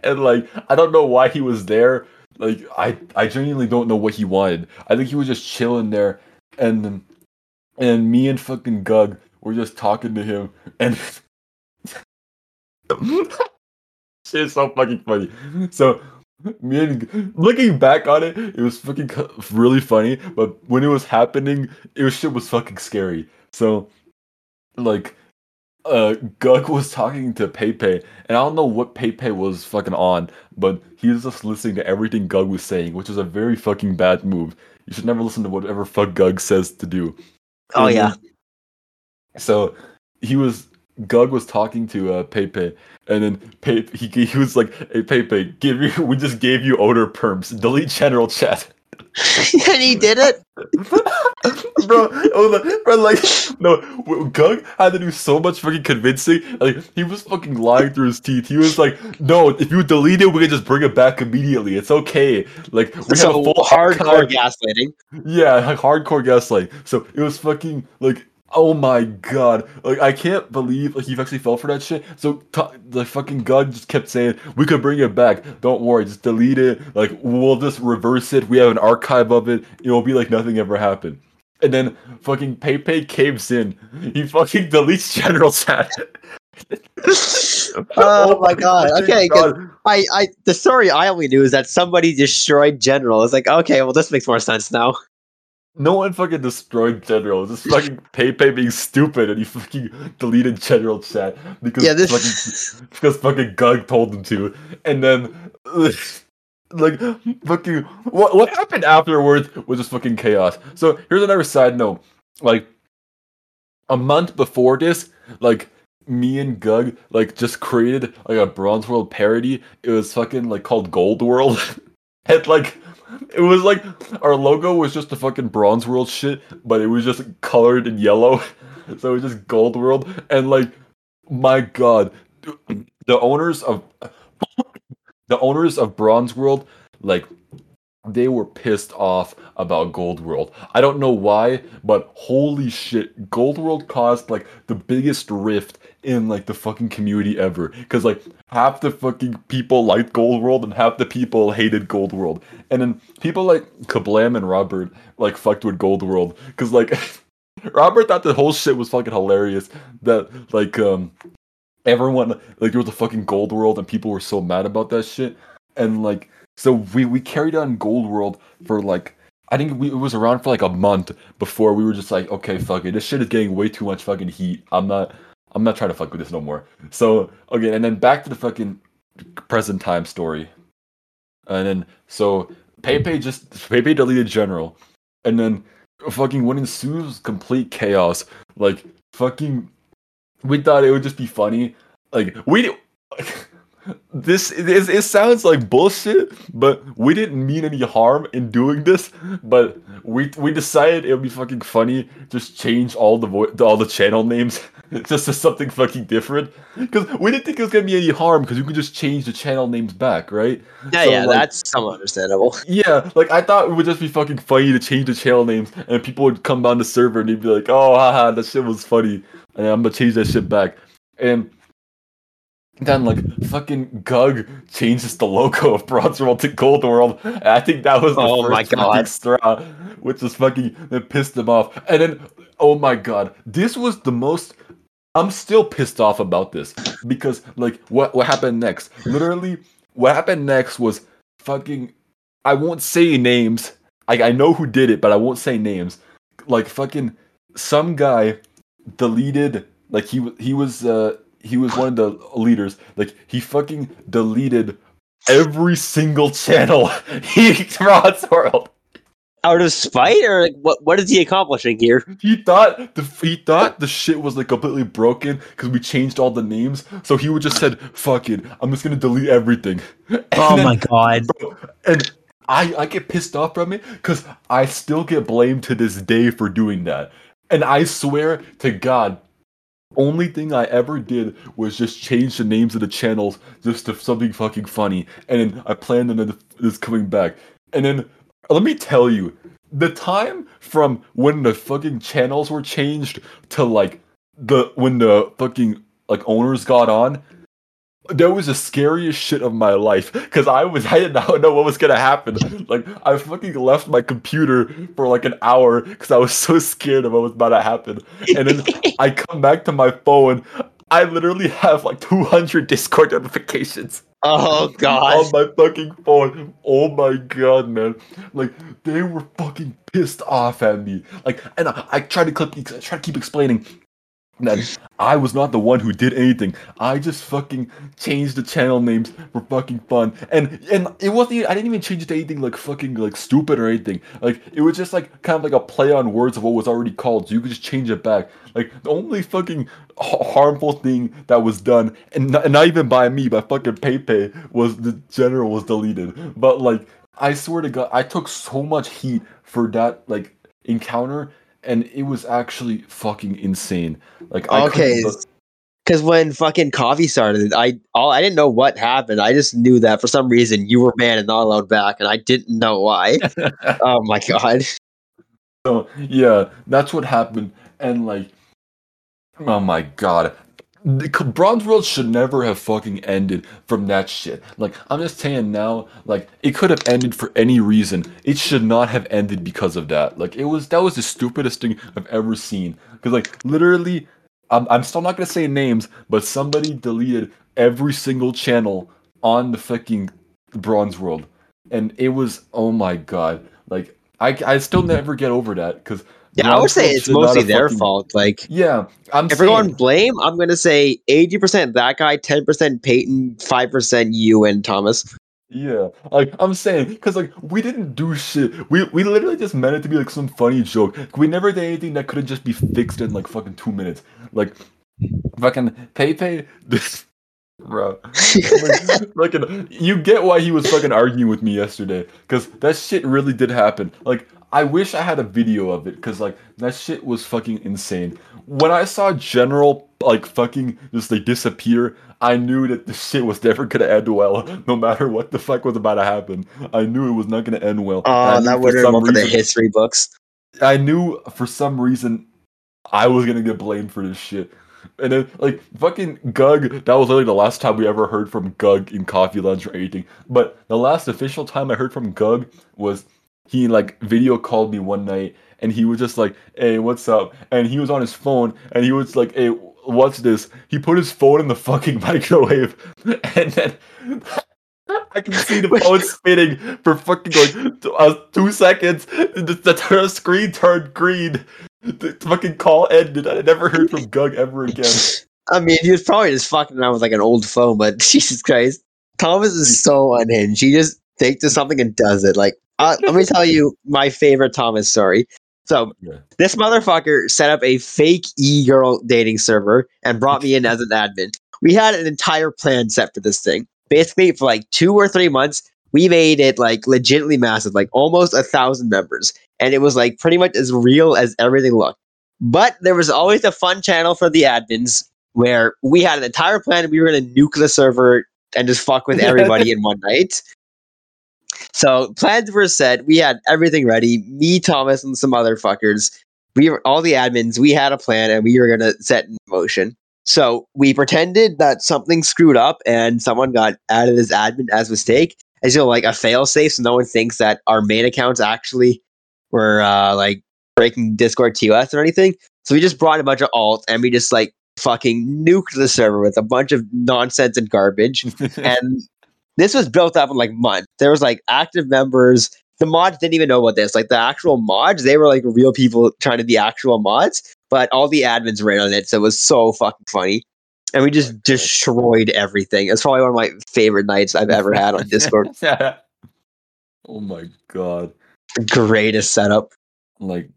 and like I don't know why he was there. Like I, I genuinely don't know what he wanted. I think he was just chilling there, and and me and fucking Gug were just talking to him, and shit is so fucking funny. So me and looking back on it, it was fucking really funny. But when it was happening, it was shit was fucking scary. So like uh Gug was talking to Pepe, and I don't know what Pepe was fucking on, but he was just listening to everything Gug was saying, which is a very fucking bad move. You should never listen to whatever fuck Gug says to do. Oh And yeah. So he was Gug was talking to uh, Pepe, and then Pepe he, he was like, "Hey Pepe, give you we just gave you owner perms. Delete general chat." and he did it. bro, oh, like, bro, like, no, Gug had to do so much fucking convincing. Like, he was fucking lying through his teeth. He was like, "No, if you delete it, we can just bring it back immediately. It's okay. Like, we have so a full hardcore archive." gaslighting. Yeah, like hardcore gaslighting. So it was fucking like, oh my Gug, like I can't believe like he actually fell for that shit. So t- the fucking god just kept saying we could bring it back. Don't worry, just delete it. Like we'll just reverse it. We have an archive of it. It'll be like nothing ever happened. And then fucking Pepe caves in. He fucking deletes general chat. oh my god. Oh okay, God. I, I the story I only knew is that somebody destroyed General. It's like, okay, well this makes more sense now. No one fucking destroyed General. Just fucking Pepe being stupid and he fucking deleted General chat because Yeah, this fucking because fucking Gug told him to. And then like fucking what what happened afterwards was just fucking chaos. So here's another side note. Like a month before this, like me and Gug like just created like a Bronze World parody. It was fucking like called Gold World. and like it was like our logo was just a fucking Bronze World shit, but it was just colored in yellow. So it was just Gold World. And like my god, the owners of the owners of Bronze World, like they were pissed off about Gold World. I don't know why, but holy shit, Gold World caused like the biggest rift in like the fucking community ever. Cause like half the fucking people liked Gold World and half the people hated Gold World. And then people like Kablam and Robert like fucked with Gold World. Cause like Robert thought the whole shit was fucking hilarious. That like um everyone like there was a fucking Gold World and people were so mad about that shit. And like so we we carried on Gold World for like I think we, it was around for like a month before we were just like, okay, fuck it, this shit is getting way too much fucking heat. I'm not I'm not trying to fuck with this no more. So okay, and then back to the fucking present time story. And then so Pepe just Pepe deleted general, and then fucking what ensues complete chaos. Like fucking, we thought it would just be funny. Like we. This it, it sounds like bullshit, but we didn't mean any harm in doing this. But we we decided it would be fucking funny. Just change all the vo- all the channel names just to something fucking different. Because we didn't think it was gonna be any harm. Because you could just change the channel names back, right? Yeah, So, yeah, like- that's somewhat understandable. Yeah, like I thought it would just be fucking funny to change the channel names, and people would come on the server and they'd be like, "Oh, haha, that shit was funny," and I'm gonna change that shit back. And then like fucking Gug changes the logo of Bronze World to Gold World. And I think that was the Oh first my God. straw, which was fucking that pissed him off. And then, oh my god, this was the most. I'm still pissed off about this because like what what happened next? Literally, what happened next was fucking. I won't say names. I I know who did it, but I won't say names. Like fucking some guy deleted like he he was uh he was one of the leaders like he fucking deleted every single channel he Bronze World. Out of spite, or like, what? What is he accomplishing here? He thought the he thought the shit was like completely broken because we changed all the names. So he would just said, "Fuck it, I'm just gonna delete everything." Oh and Oh then- my god! Bro, and I I get pissed off from it because I still get blamed to this day for doing that. And I swear to God, only thing I ever did was just change the names of the channels just to something fucking funny. And then I planned on this coming back. And then let me tell you, the time from when the fucking channels were changed to like the when the fucking like owners got on that was the scariest shit of my life because I was I did not know what was gonna happen. Like I fucking left my computer for like an hour because I was so scared of what was about to happen. And then I come back to my phone. I literally have like 200 Discord notifications Oh god. on my fucking phone. Oh my god, man! Like they were fucking pissed off at me. Like, and I, I tried to clip, I tried to keep explaining that I was not the one who did anything. I just fucking changed the channel names for fucking fun, and and it wasn't. I didn't even change it to anything like fucking like stupid or anything. Like it was just like kind of like a play on words of what was already called, so you could just change it back. Like the only fucking ha- harmful thing that was done, and not, and not even by me, by fucking Pepe, was the general was deleted. But like I swear to God, I took so much heat for that like encounter, and it was actually fucking insane. Like I Okay, Because when fucking coffee started, I all I didn't know what happened. I just knew that for some reason you were banned and not allowed back, and I didn't know why. oh my god. So yeah, that's what happened, and like, oh my god, the Bronze World should never have fucking ended from that shit. Like, I'm just saying now, like, it could have ended for any reason. It should not have ended because of that. Like, it was that was the stupidest thing I've ever seen. Because like, literally, I'm I'm still not gonna say names, but somebody deleted every single channel on the fucking Bronze World, and it was oh my god, like. I, I still never get over that because Yeah, I would say it's mostly their fault. Like yeah, I'm if we're going saying, blame, I'm gonna say 80% that guy, 10% Peyton, 5% you and Thomas. yeah, like I'm saying, because like we didn't do shit. We we literally just meant it to be like some funny joke. We never did anything that couldn't just be fixed in like fucking two minutes. Like fucking Pepe, this bro. like, fucking, you get why he was fucking arguing with me yesterday, because that shit really did happen. Like I wish I had a video of it, because like that shit was fucking insane. When I saw General like fucking just like disappear, I knew that the shit was never gonna end well, no matter what the fuck was about to happen. I knew it was not gonna end well. Oh, that would have been the history books. I knew for some reason I was gonna get blamed for this shit. And then like fucking Gug, that was literally the last time we ever heard from Gug in coffee lounge or anything. But the last official time I heard from Gug was he like video called me one night and he was just like, Hey, what's up? And he was on his phone and he was like, Hey, what's this? He put his phone in the fucking microwave and then I can see the phone spinning for fucking like t- uh, two seconds. The, the, the screen turned green. The fucking call ended. I never heard from Gug ever again. I mean, he was probably just fucking around with like an old phone, but Jesus Christ. Thomas is so unhinged. He just thinks to something and does it. Like, uh, let me tell you my favorite Thomas story. So, Yeah. this motherfucker set up a fake e girl dating server and brought me in as an admin. We had an entire plan set for this thing. Basically, for like two or three months, we made it like legitimately massive, like almost a thousand members. And it was like pretty much as real as everything looked. But there was always a fun channel for the admins where we had an entire plan. We were going to nuke the server and just fuck with everybody in one night. So plans were set. We had everything ready. Me, Thomas, and some other fuckers. We were all the admins. We had a plan, and we were going to set in motion. So we pretended that something screwed up and someone got added as admin as mistake, as you know, like a fail safe, so no one thinks that our main accounts actually were uh, like breaking Discord TOS or anything. So we just brought a bunch of alt and we just like fucking nuked the server with a bunch of nonsense and garbage. and this was built up in like months. There was like active members. The mods didn't even know about this. Like the actual mods, they were like real people trying to be actual mods, but all the admins ran on it. So it was so fucking funny. And we just destroyed everything. It's probably one of my favorite nights I've ever had on Discord. oh my god. Greatest setup. Like,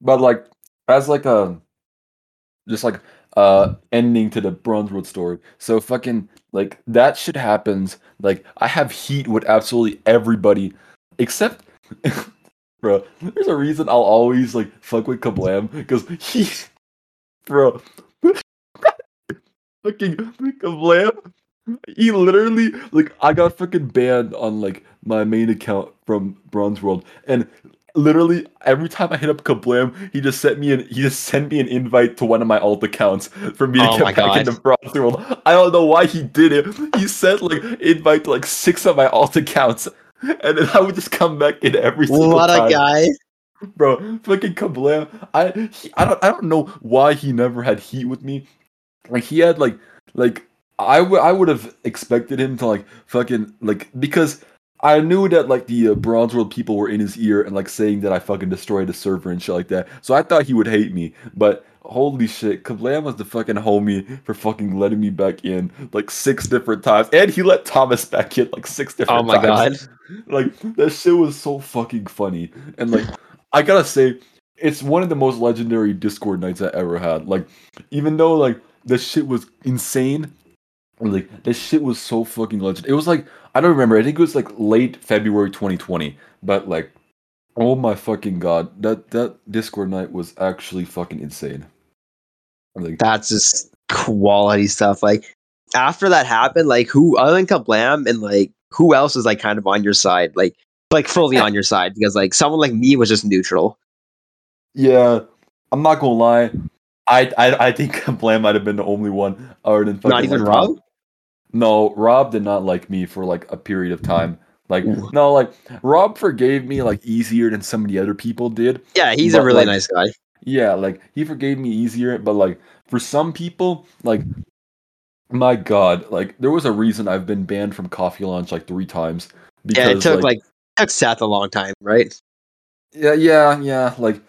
but like as like a just like uh ending to the Bronze World story. So fucking like that shit happens. Like I have heat with absolutely everybody except bro. There's a reason I'll always like fuck with Kablam because he bro fucking Kablam he literally like I got fucking banned on like my main account from Bronze World and literally every time I hit up Kablam, he just sent me an he just sent me an invite to one of my alt accounts for me to Oh get back God. into Bronze World. I don't know why he did it. He sent like invite to like six of my alt accounts. And then I would just come back in every single What a guy. Bro, fucking Kablam. I he, I don't I don't know why he never had heat with me. like he had like like I would I would have expected him to like fucking like because I knew that like the uh, Bronze World people were in his ear and like saying that I fucking destroyed the server and shit like that. So I thought he would hate me, but holy shit, Kablam was the fucking homie for fucking letting me back in like six different times, and he let Thomas back in like six different. Oh my times. god. Like that shit was so fucking funny, and like I gotta say, it's one of the most legendary Discord nights I ever had. Like even though like the shit was insane, like this shit was so fucking legend. It was like I don't remember. I think it was like late February 2020, but like. Oh my fucking god! That that Discord night was actually fucking insane. Like, That's just quality stuff. Like after that happened, like who other than Kablam and like who else was like kind of on your side? Like like fully on your side because like someone like me was just neutral. Yeah, I'm not gonna lie. I I, I think Blam might have been the only one other than Not even like, Rob? Tom. No, Rob did not like me for like a period of time. Like Ooh. no, like Rob forgave me like easier than some of the other people did. Yeah, he's a really like, nice guy. Yeah, like he forgave me easier, but like for some people, like my god, like there was a reason I've been banned from Coffee Lounge like three times because Yeah, it took like, took Seth a long time, right? Yeah, yeah, yeah. Like,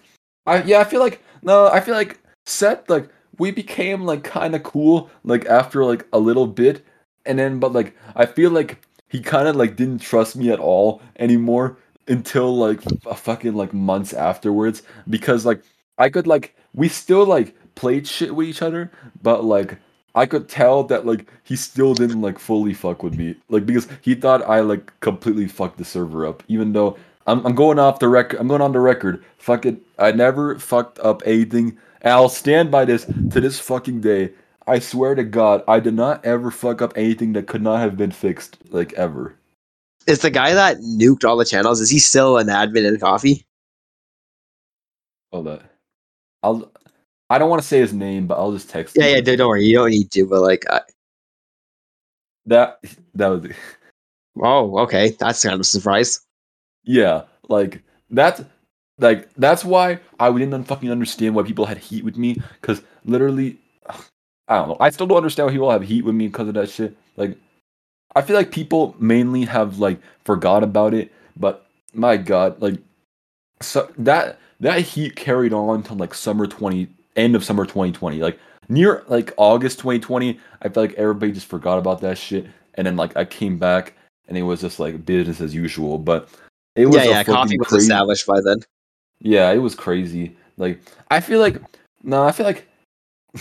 I yeah, I feel like no, I feel like Seth like we became like kind of cool like after like a little bit, and then but like I feel like he kind of like didn't trust me at all anymore until like f- fucking like months afterwards because like I could like we still like played shit with each other, but like I could tell that like he still didn't like fully fuck with me like because he thought I like completely fucked the server up even though I'm, I'm going off the record. I'm going on the record. Fuck it. I never fucked up anything. And I'll stand by this to this fucking day. I swear to God, I did not ever fuck up anything that could not have been fixed, like ever. Is the guy that nuked all the channels? Is he still an admin in coffee? Hold that. I'll. I don't want to say his name, but I'll just text. Yeah, him. yeah. Don't don't worry, you don't need to. But like, I, That that was. oh, okay, that's kind of a surprise. Yeah, like that's like that's why I didn't fucking understand why people had heat with me because literally, I don't know. I still don't understand why people have heat with me because of that shit. Like, I feel like people mainly have like forgot about it, but my god, like, so that that heat carried on to like summer twenty, end of summer twenty twenty, like near like August twenty twenty. I feel like everybody just forgot about that shit, and then like I came back and it was just like business as usual, but. It was Yeah, yeah. Coffee was crazy- established by then. Yeah, it was crazy. Like I feel like no, I feel like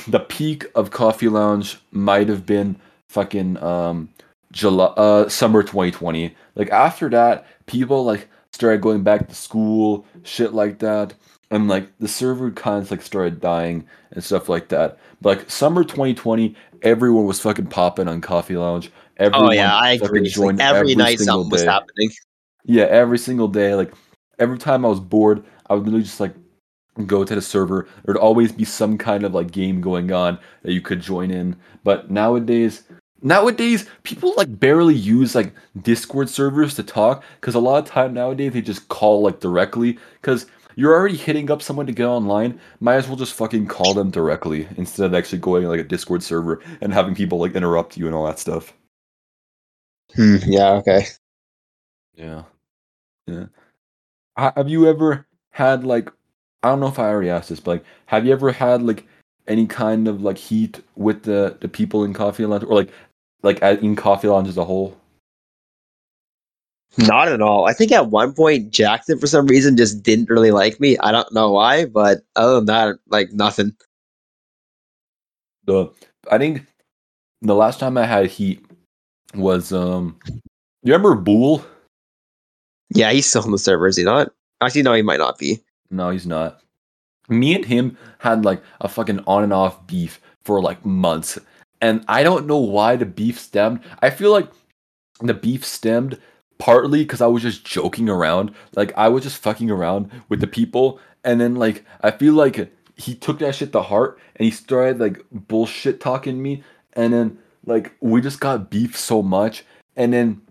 the peak of Coffee Lounge might have been fucking um July uh summer 2020. Like after that, people like started going back to school, shit like that. And like the server kind of like started dying and stuff like that. But like summer 2020, everyone was fucking popping on Coffee Lounge. Everyone Oh yeah, I agree. Like joined every, night something was happening. Yeah, every single day. Like every time I was bored, I would literally just like go to the server. There'd always be some kind of like game going on that you could join in. But nowadays, nowadays people like barely use like Discord servers to talk because a lot of time nowadays they just call like directly because you're already hitting up someone to get online. Might as well just fucking call them directly instead of actually going like a Discord server and having people like interrupt you and all that stuff. Hmm, yeah. Okay. Yeah. Yeah. Have you ever had like I don't know if I already asked this, but like have you ever had like any kind of like heat with the the people in Coffee Lounge or like like at, in Coffee Lounge as a whole? Not at all. I think at one point Jackson for some reason just didn't really like me. I don't know why, but other than that, like nothing. The I think the last time I had heat was um you remember Bool? Yeah, he's still on the server, is he not? Actually, no, he might not be. No, he's not. Me and him had like a fucking on and off beef for like months. And I don't know why the beef stemmed. I feel like the beef stemmed partly because I was just joking around. Like I was just fucking around with the people. And then like I feel like he took that shit to heart and he started like bullshit talking me. And then like we just got beef so much. And then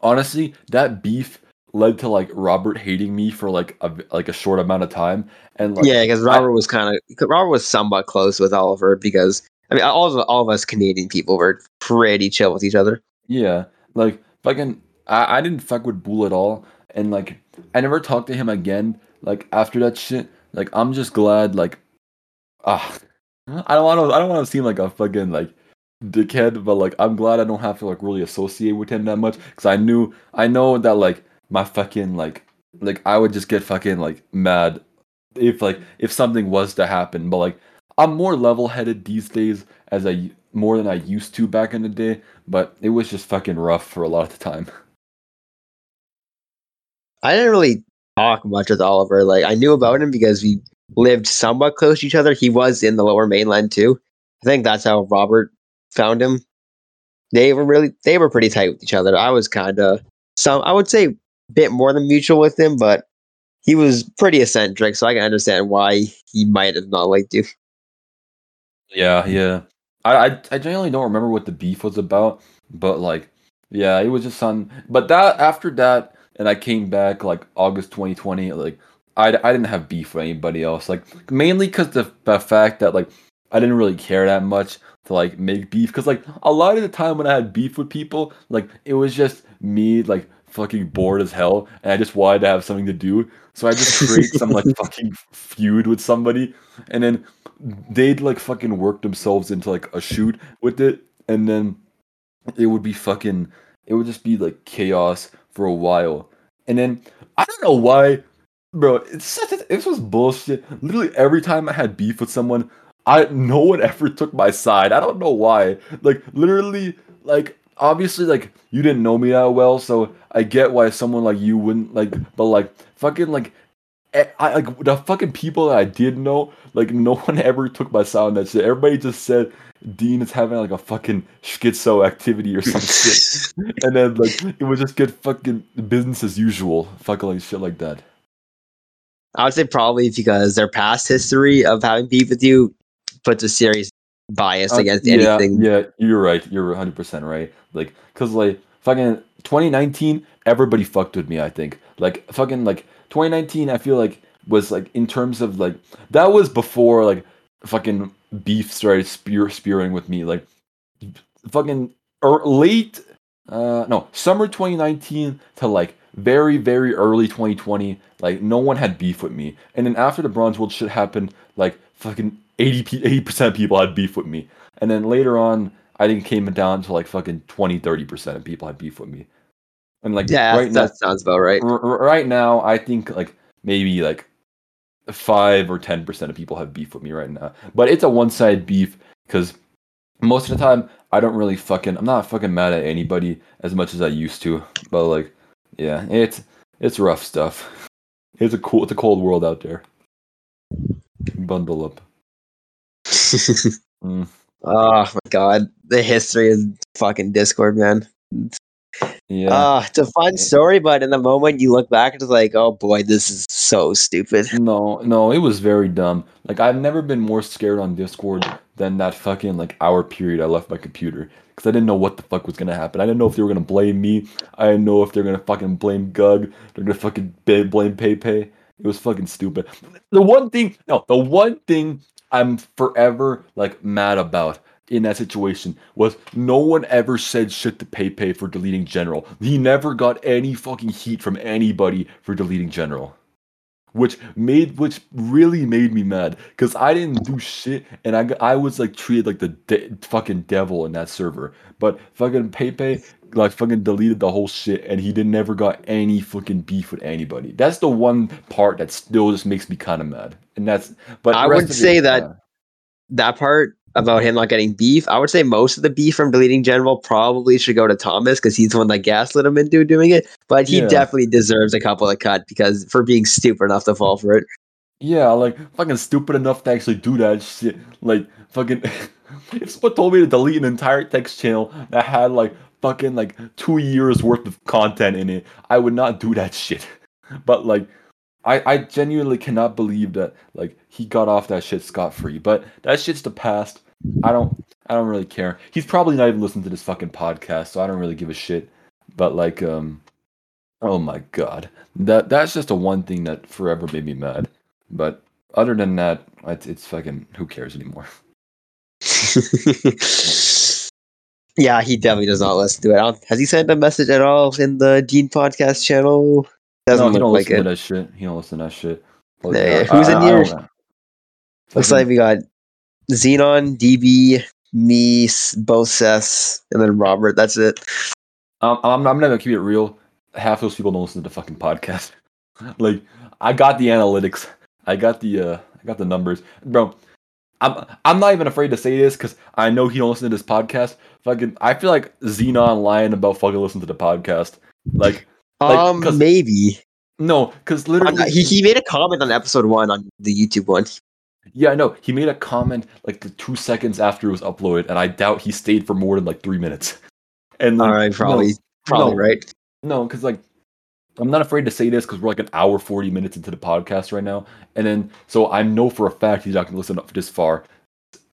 honestly, that beef led to like Robert hating me for like a like a short amount of time. And like yeah, because Robert was kind of Robert was somewhat close with Oliver because I mean, all of all of us Canadian people were pretty chill with each other. Yeah, like fucking, I, I didn't fuck with Bull at all, and like I never talked to him again. Like after that shit, like I'm just glad. Like, ah, I don't want to. I don't want to seem like a fucking like dickhead, but like I'm glad I don't have to like really associate with him that much because I knew I know that like my fucking like like I would just get fucking like mad if like if something was to happen, but like I'm more level headed these days as I more than I used to back in the day, but it was just fucking rough for a lot of the time. I didn't really talk much with Oliver. Like I knew about him because we lived somewhat close to each other. He was in the lower mainland too. I think that's how Robert found him. They were really they were pretty tight with each other. I was kind of some I would say bit more than mutual with him, but he was pretty eccentric, so I can understand why he might have not liked you. Yeah, yeah. I, I I genuinely don't remember what the beef was about, but like, yeah, it was just on. But that after that, and I came back like August 2020. Like, I I didn't have beef with anybody else. Like mainly because the the fact that like I didn't really care that much to like make beef. Because like a lot of the time when I had beef with people, like it was just me like fucking bored as hell, and I just wanted to have something to do. So I just create some like fucking feud with somebody, and then they'd like fucking work themselves into like a shoot with it, and then it would be fucking. It would just be like chaos for a while, and then I don't know why, bro. It's such a, this was bullshit. Literally every time I had beef with someone, I no one ever took my side. I don't know why. Like literally, like obviously, like you didn't know me that well, so I get why someone like you wouldn't like. But like fucking like eh, I like the fucking people that I did know, like no one ever took my side on that shit. Everybody just said Dean is having like a fucking schizo activity or some shit, and then like it was just good fucking business as usual, fucking like shit like that. I would say probably because their past history of having beef with you puts a serious bias uh, against yeah, anything. Yeah, you're right. You're 100 percent right. Like, cause like fucking 2019, everybody fucked with me. I think like fucking like 2019, I feel like was like in terms of like that was before like fucking beef started spear spearing with me. Like fucking er, late, uh, no summer 2019 to like very very early 2020. Like no one had beef with me, and then after the Bronze World shit happened, like fucking 80 80 percent of people had beef with me, and then later on. I think came down to like fucking 20 30% of people had beef with me. And like yeah, right that now, sounds about right. R- right now, I think like maybe like five or ten percent of people have beef with me right now. But it's a one-sided beef because most of the time I don't really fucking I'm not fucking mad at anybody as much as I used to. But like, yeah, it's it's rough stuff. It's a cool it's a cold world out there. Bundle up. Mm. Oh my god, the history of fucking Discord, man. Yeah. Uh, it's a fun story, but in the moment you look back, it's like, oh boy, this is so stupid. No, no, it was very dumb. Like I've never been more scared on Discord than that fucking like hour period I left my computer because I didn't know what the fuck was gonna happen. I didn't know if they were gonna blame me. I didn't know if they're gonna fucking blame Gug. They're gonna fucking blame Pepe. It was fucking stupid. The one thing, no, the one thing I'm forever like mad about in that situation was no one ever said shit to Pepe for deleting General. He never got any fucking heat from anybody for deleting General. Which made, which really made me mad, because I didn't do shit, and I, I was like treated like the de- fucking devil in that server. But fucking Pepe like fucking deleted the whole shit, and he didn't never got any fucking beef with anybody. That's the one part that still just makes me kind of mad, and that's. But I would say it, that uh, that part about him not getting beef. I would say most of the beef from deleting general probably should go to Thomas because he's the one that gaslit him into doing it. But he yeah. definitely deserves a couple of cut because for being stupid enough to fall for it. Yeah, like fucking stupid enough to actually do that shit. Like fucking, if someone told me to delete an entire text channel that had like fucking like two years worth of content in it, I would not do that shit. But like I, I genuinely cannot believe that like he got off that shit scot free. But that shit's the past. I don't I don't really care. He's probably not even listening to this fucking podcast, so I don't really give a shit. But like um oh my god. That that's just the one thing that forever made me mad. But other than that, it's, it's fucking who cares anymore. yeah, he definitely does not listen to it. Has he sent a message at all in the Dean podcast channel? Doesn't no, he look don't like listen it. to that shit. He don't listen to that shit. Yeah, yeah. Who's in I here? don't- Looks like we got Xenon, DB, me, both Seths, and then Robert. That's it. Um, I'm, I'm not gonna keep it real. Half those people don't listen to the fucking podcast. like, I got the analytics. I got the uh, I got the numbers, bro. I'm I'm not even afraid to say this because I know he don't listen to this podcast. Fucking, I feel like Xenon lying about fucking listen to the podcast. Like, Like, um, maybe. no, because literally, he, he made a comment on episode one on the YouTube one. yeah, I know. He made a comment like the two seconds after it was uploaded, and I doubt he stayed for more than like three minutes. And like, All right, probably, no, probably no. right. No, because like I'm not afraid to say this because we're like an hour forty minutes into the podcast right now, and then so I know for a fact he's not gonna listen up this far.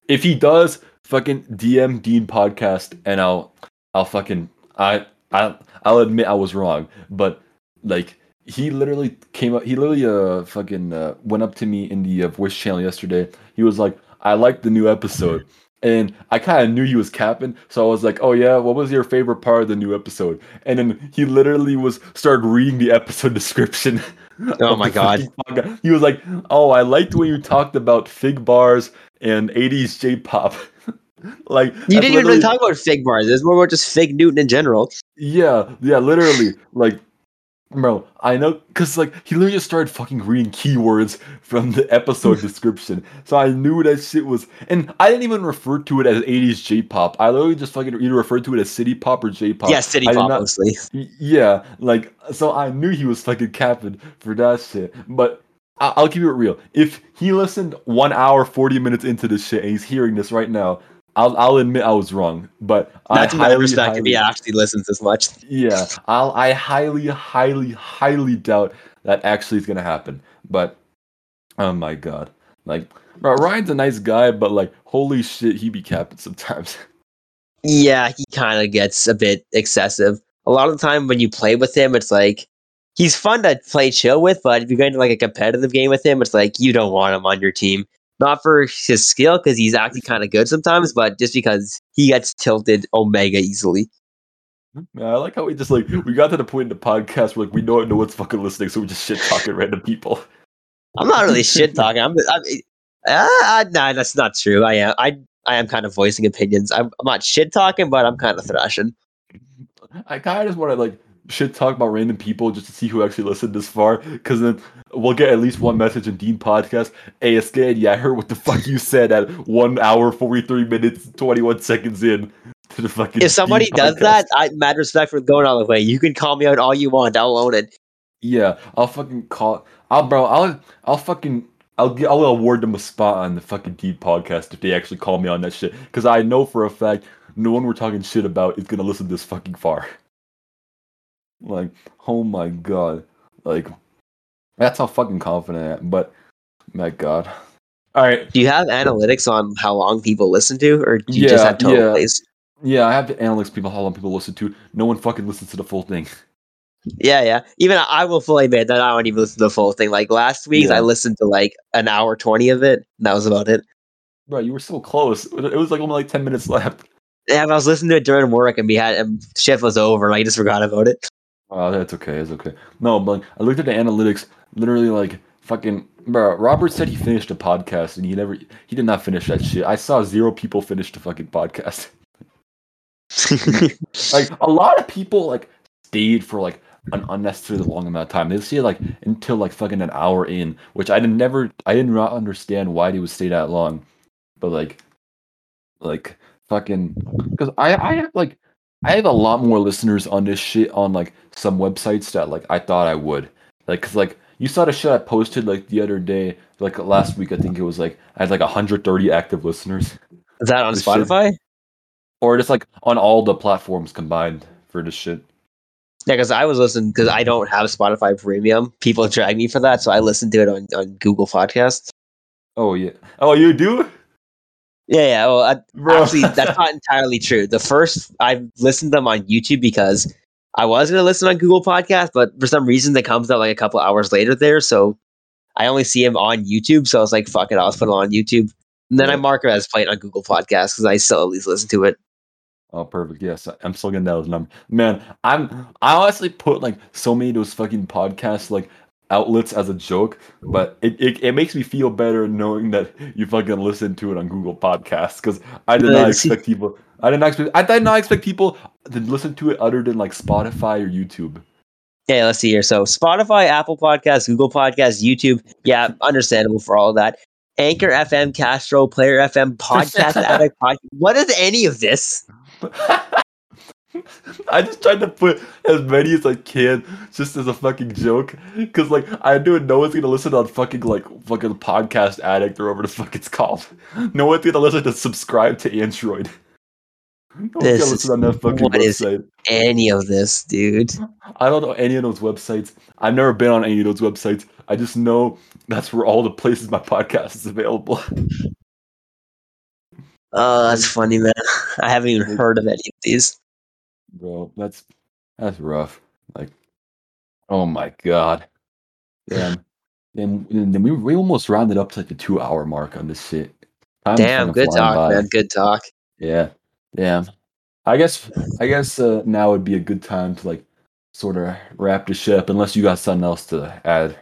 If he does, fucking DM Dean podcast, and I'll I'll fucking I I I'll admit I was wrong, but like he literally came up, he literally uh fucking uh, went up to me in the uh, voice channel yesterday. He was like, I like the new episode. And I kind of knew he was capping, so I was like, "Oh yeah, what was your favorite part of the new episode?" And then he literally was started reading the episode description. Oh my God. He was like, "Oh, I liked when you talked about fig bars and '80s J-pop." like You didn't even really talk about fig bars. It's more about just fig Newton in general. yeah, yeah, literally. Like, bro, I know, cause like he literally just started fucking reading keywords from the episode description, so I knew that shit was. And I didn't even refer to it as '80s J-pop. I literally just fucking either referred to it as city pop or J-pop. yeah, city I pop not- mostly. Yeah, like so I knew he was fucking capping for that shit. But I- I'll keep it real. If he listened one hour forty minutes into this shit and he's hearing this right now, I'll I'll admit I was wrong. But That's I my highly, respect if he highly- actually listens as much. yeah, I'll I highly, highly, highly doubt that actually is gonna happen. But oh my god, like Ryan's a nice guy, but like holy shit, he be capping sometimes. Yeah, he kind of gets a bit excessive. A lot of the time when you play with him, it's like he's fun to play chill with, but if you're going to like a competitive game with him, it's like you don't want him on your team. Not for his skill, because he's actually kind of good sometimes, but just because he gets tilted omega easily. Man, I like how we just like we got to the point in the podcast where like we don't know what's fucking listening, so we just shit talking random people. I'm not really shit talking. I'm, I'm uh, nah, that's not true. I am. I I am kind of voicing opinions. I'm, I'm not shit talking, but I'm kind of thrashing. I kind of just want to like shit talk about random people just to see who actually listened this far, because then we'll get at least one message in Dean podcast. Hey, it's. Yeah, I heard what the fuck you said at one hour forty three minutes twenty one seconds in to the fucking. If somebody Dean does podcast. that, I mad respect for going all the way. You can call me out all you want. I'll own it. yeah, I'll fucking call. I'll bro. I'll I'll fucking. I'll get, I'll award them a spot on the fucking Deep podcast if they actually call me on that shit. Because I know for a fact no one we're talking shit about is gonna listen this fucking far. Like, oh my god, like that's how fucking confident I am. But my god. All right, Do you have analytics on how long people listen to, or do you just have total yeah. plays? yeah, I have the analytics people how long people listen to. No one fucking listens to the full thing. Yeah, yeah. Even I- I will fully admit that I don't even listen to the full thing. Like last week, Yeah. I listened to like an hour twenty of it. And that was about it. Bro, you were so close. It was like only like ten minutes left. Yeah, but I was listening to it during work, and we had and shift was over. and I just forgot about it. Oh, that's okay. It's okay. No, but like, I looked at the analytics. Literally, like fucking, bro. Robert said he finished a podcast, and he never. He did not finish that shit. I saw zero people finish the fucking podcast. Like a lot of people like stayed for like an unnecessarily long amount of time. They stayed like until like fucking an hour in, which I didn't never. I did not understand why they would stay that long. But like, like fucking, because I I like I have a lot more listeners on this shit on like some websites that like I thought I would. Like, cause like you saw the shit I posted like the other day, like last week. I think it was like I had like 130 active listeners, Is that on This shit- Spotify? or just like on all the platforms combined for this shit. Yeah, because I was listening because I don't have Spotify Premium. People drag me for that, so I listen to it on, on Google Podcasts. Oh yeah. Oh, you do? Yeah, yeah. Well, I, actually, that's not entirely true. The first I listened to them on YouTube because I was going to listen on Google Podcast, but for some reason it comes out like a couple hours later there, so I only see him on YouTube. So I was like, "Fuck it, I'll just put it on YouTube." And then I mark it as playing on Google Podcast because I still at least listen to it. Oh, perfect. Yes, I'm still getting those numbers. Man, I'm I honestly put like so many of those fucking podcasts like outlets as a joke, but it, it, it makes me feel better knowing that you fucking listen to it on Google Podcasts because I did not expect people. I did not expect. I did not expect people to listen to it other than like Spotify or YouTube. Okay, let's see here. So Spotify, Apple Podcasts, Google Podcasts, YouTube. Yeah, understandable for all of that. Anchor FM, Castro, Player FM, Podcast Addict. Pod- what is any of this? I just tried to put as many as I can, just as a fucking joke, because like I knew no one's gonna listen on fucking like fucking podcast addict or whatever the fuck it's called. No one's gonna listen to subscribe to Android. No This gonna on that fucking what is- website. Any of this, dude? I don't know any of those websites. I've never been on any of those websites. I just know that's where all the places my podcast is available. Oh, that's funny, man. I haven't even heard of any of these. Bro, that's that's rough. Like, oh my god. Damn. Damn, then we we almost rounded up to like the two hour mark on this shit. Time's Damn, good talk, by. man. Good talk. Yeah. Damn. I guess I guess uh, now would be a good time to like sort of wrap this shit up unless you got something else to add.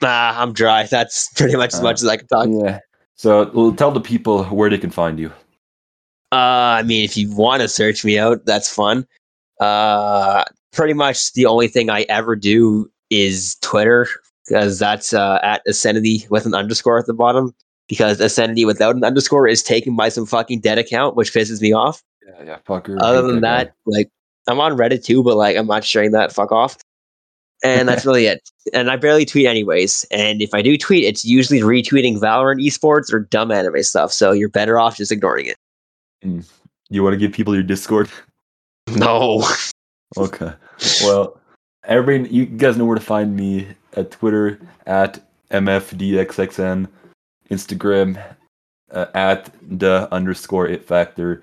Nah, I'm dry. That's pretty much as Uh, much as I can talk. Yeah. So well, tell the people where they can find you. Uh, I mean, if you want to search me out, that's fun. Uh, pretty much the only thing I ever do is Twitter because that's uh, at Escenity with an underscore at the bottom. Because Escenity without an underscore is taken by some fucking dead account, which pisses me off. Yeah, yeah, fucker. Other than guy. that, like I'm on Reddit too, but like I'm not sharing that. Fuck off. And that's really it. And I barely tweet anyways. And if I do tweet, it's usually retweeting Valorant esports or dumb anime stuff. So you're better off just ignoring it. You want to give people your Discord? No. Okay. Well, everybody, you guys know where to find me at Twitter at mfdxxn, Instagram uh, at the underscore it factor.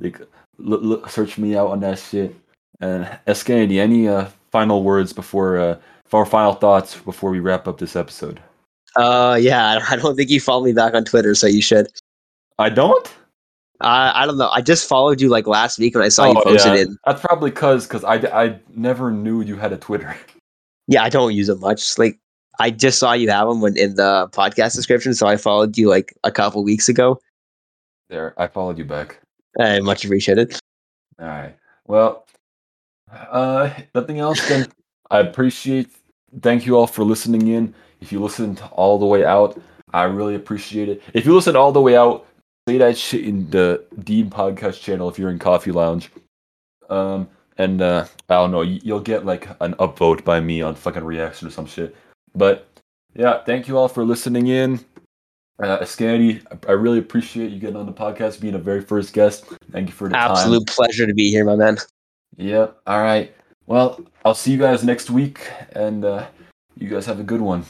Like, look, look, search me out on that shit. And Escenity, any uh, final words before, uh, for final thoughts before we wrap up this episode? Uh, yeah, I don't think you follow me back on Twitter, so you should. I don't. Uh, I don't know. I just followed you like last week when I saw you Oh, posted yeah. it. That's probably cause, cause I, I never knew you had a Twitter. Yeah, I don't use it much. Like, I just saw you have them when in the podcast description, so I followed you like a couple weeks ago. There, I followed you back. I much appreciated. All right. Well, uh, nothing else. Then I appreciate. Thank you all for listening in. If you listened all the way out, I really appreciate it. If you listened all the way out, say that shit in the Dean Podcast channel if you're in Coffee Lounge. Um, and uh, I don't know, you- you'll get like an upvote by me on fucking reaction or some shit. But yeah, thank you all for listening in. Uh, I really appreciate you getting on the podcast, being a very first guest. Thank you for the time. Absolute pleasure to be here, my man. Yep. All right. Well, I'll see you guys next week, and uh, you guys have a good one.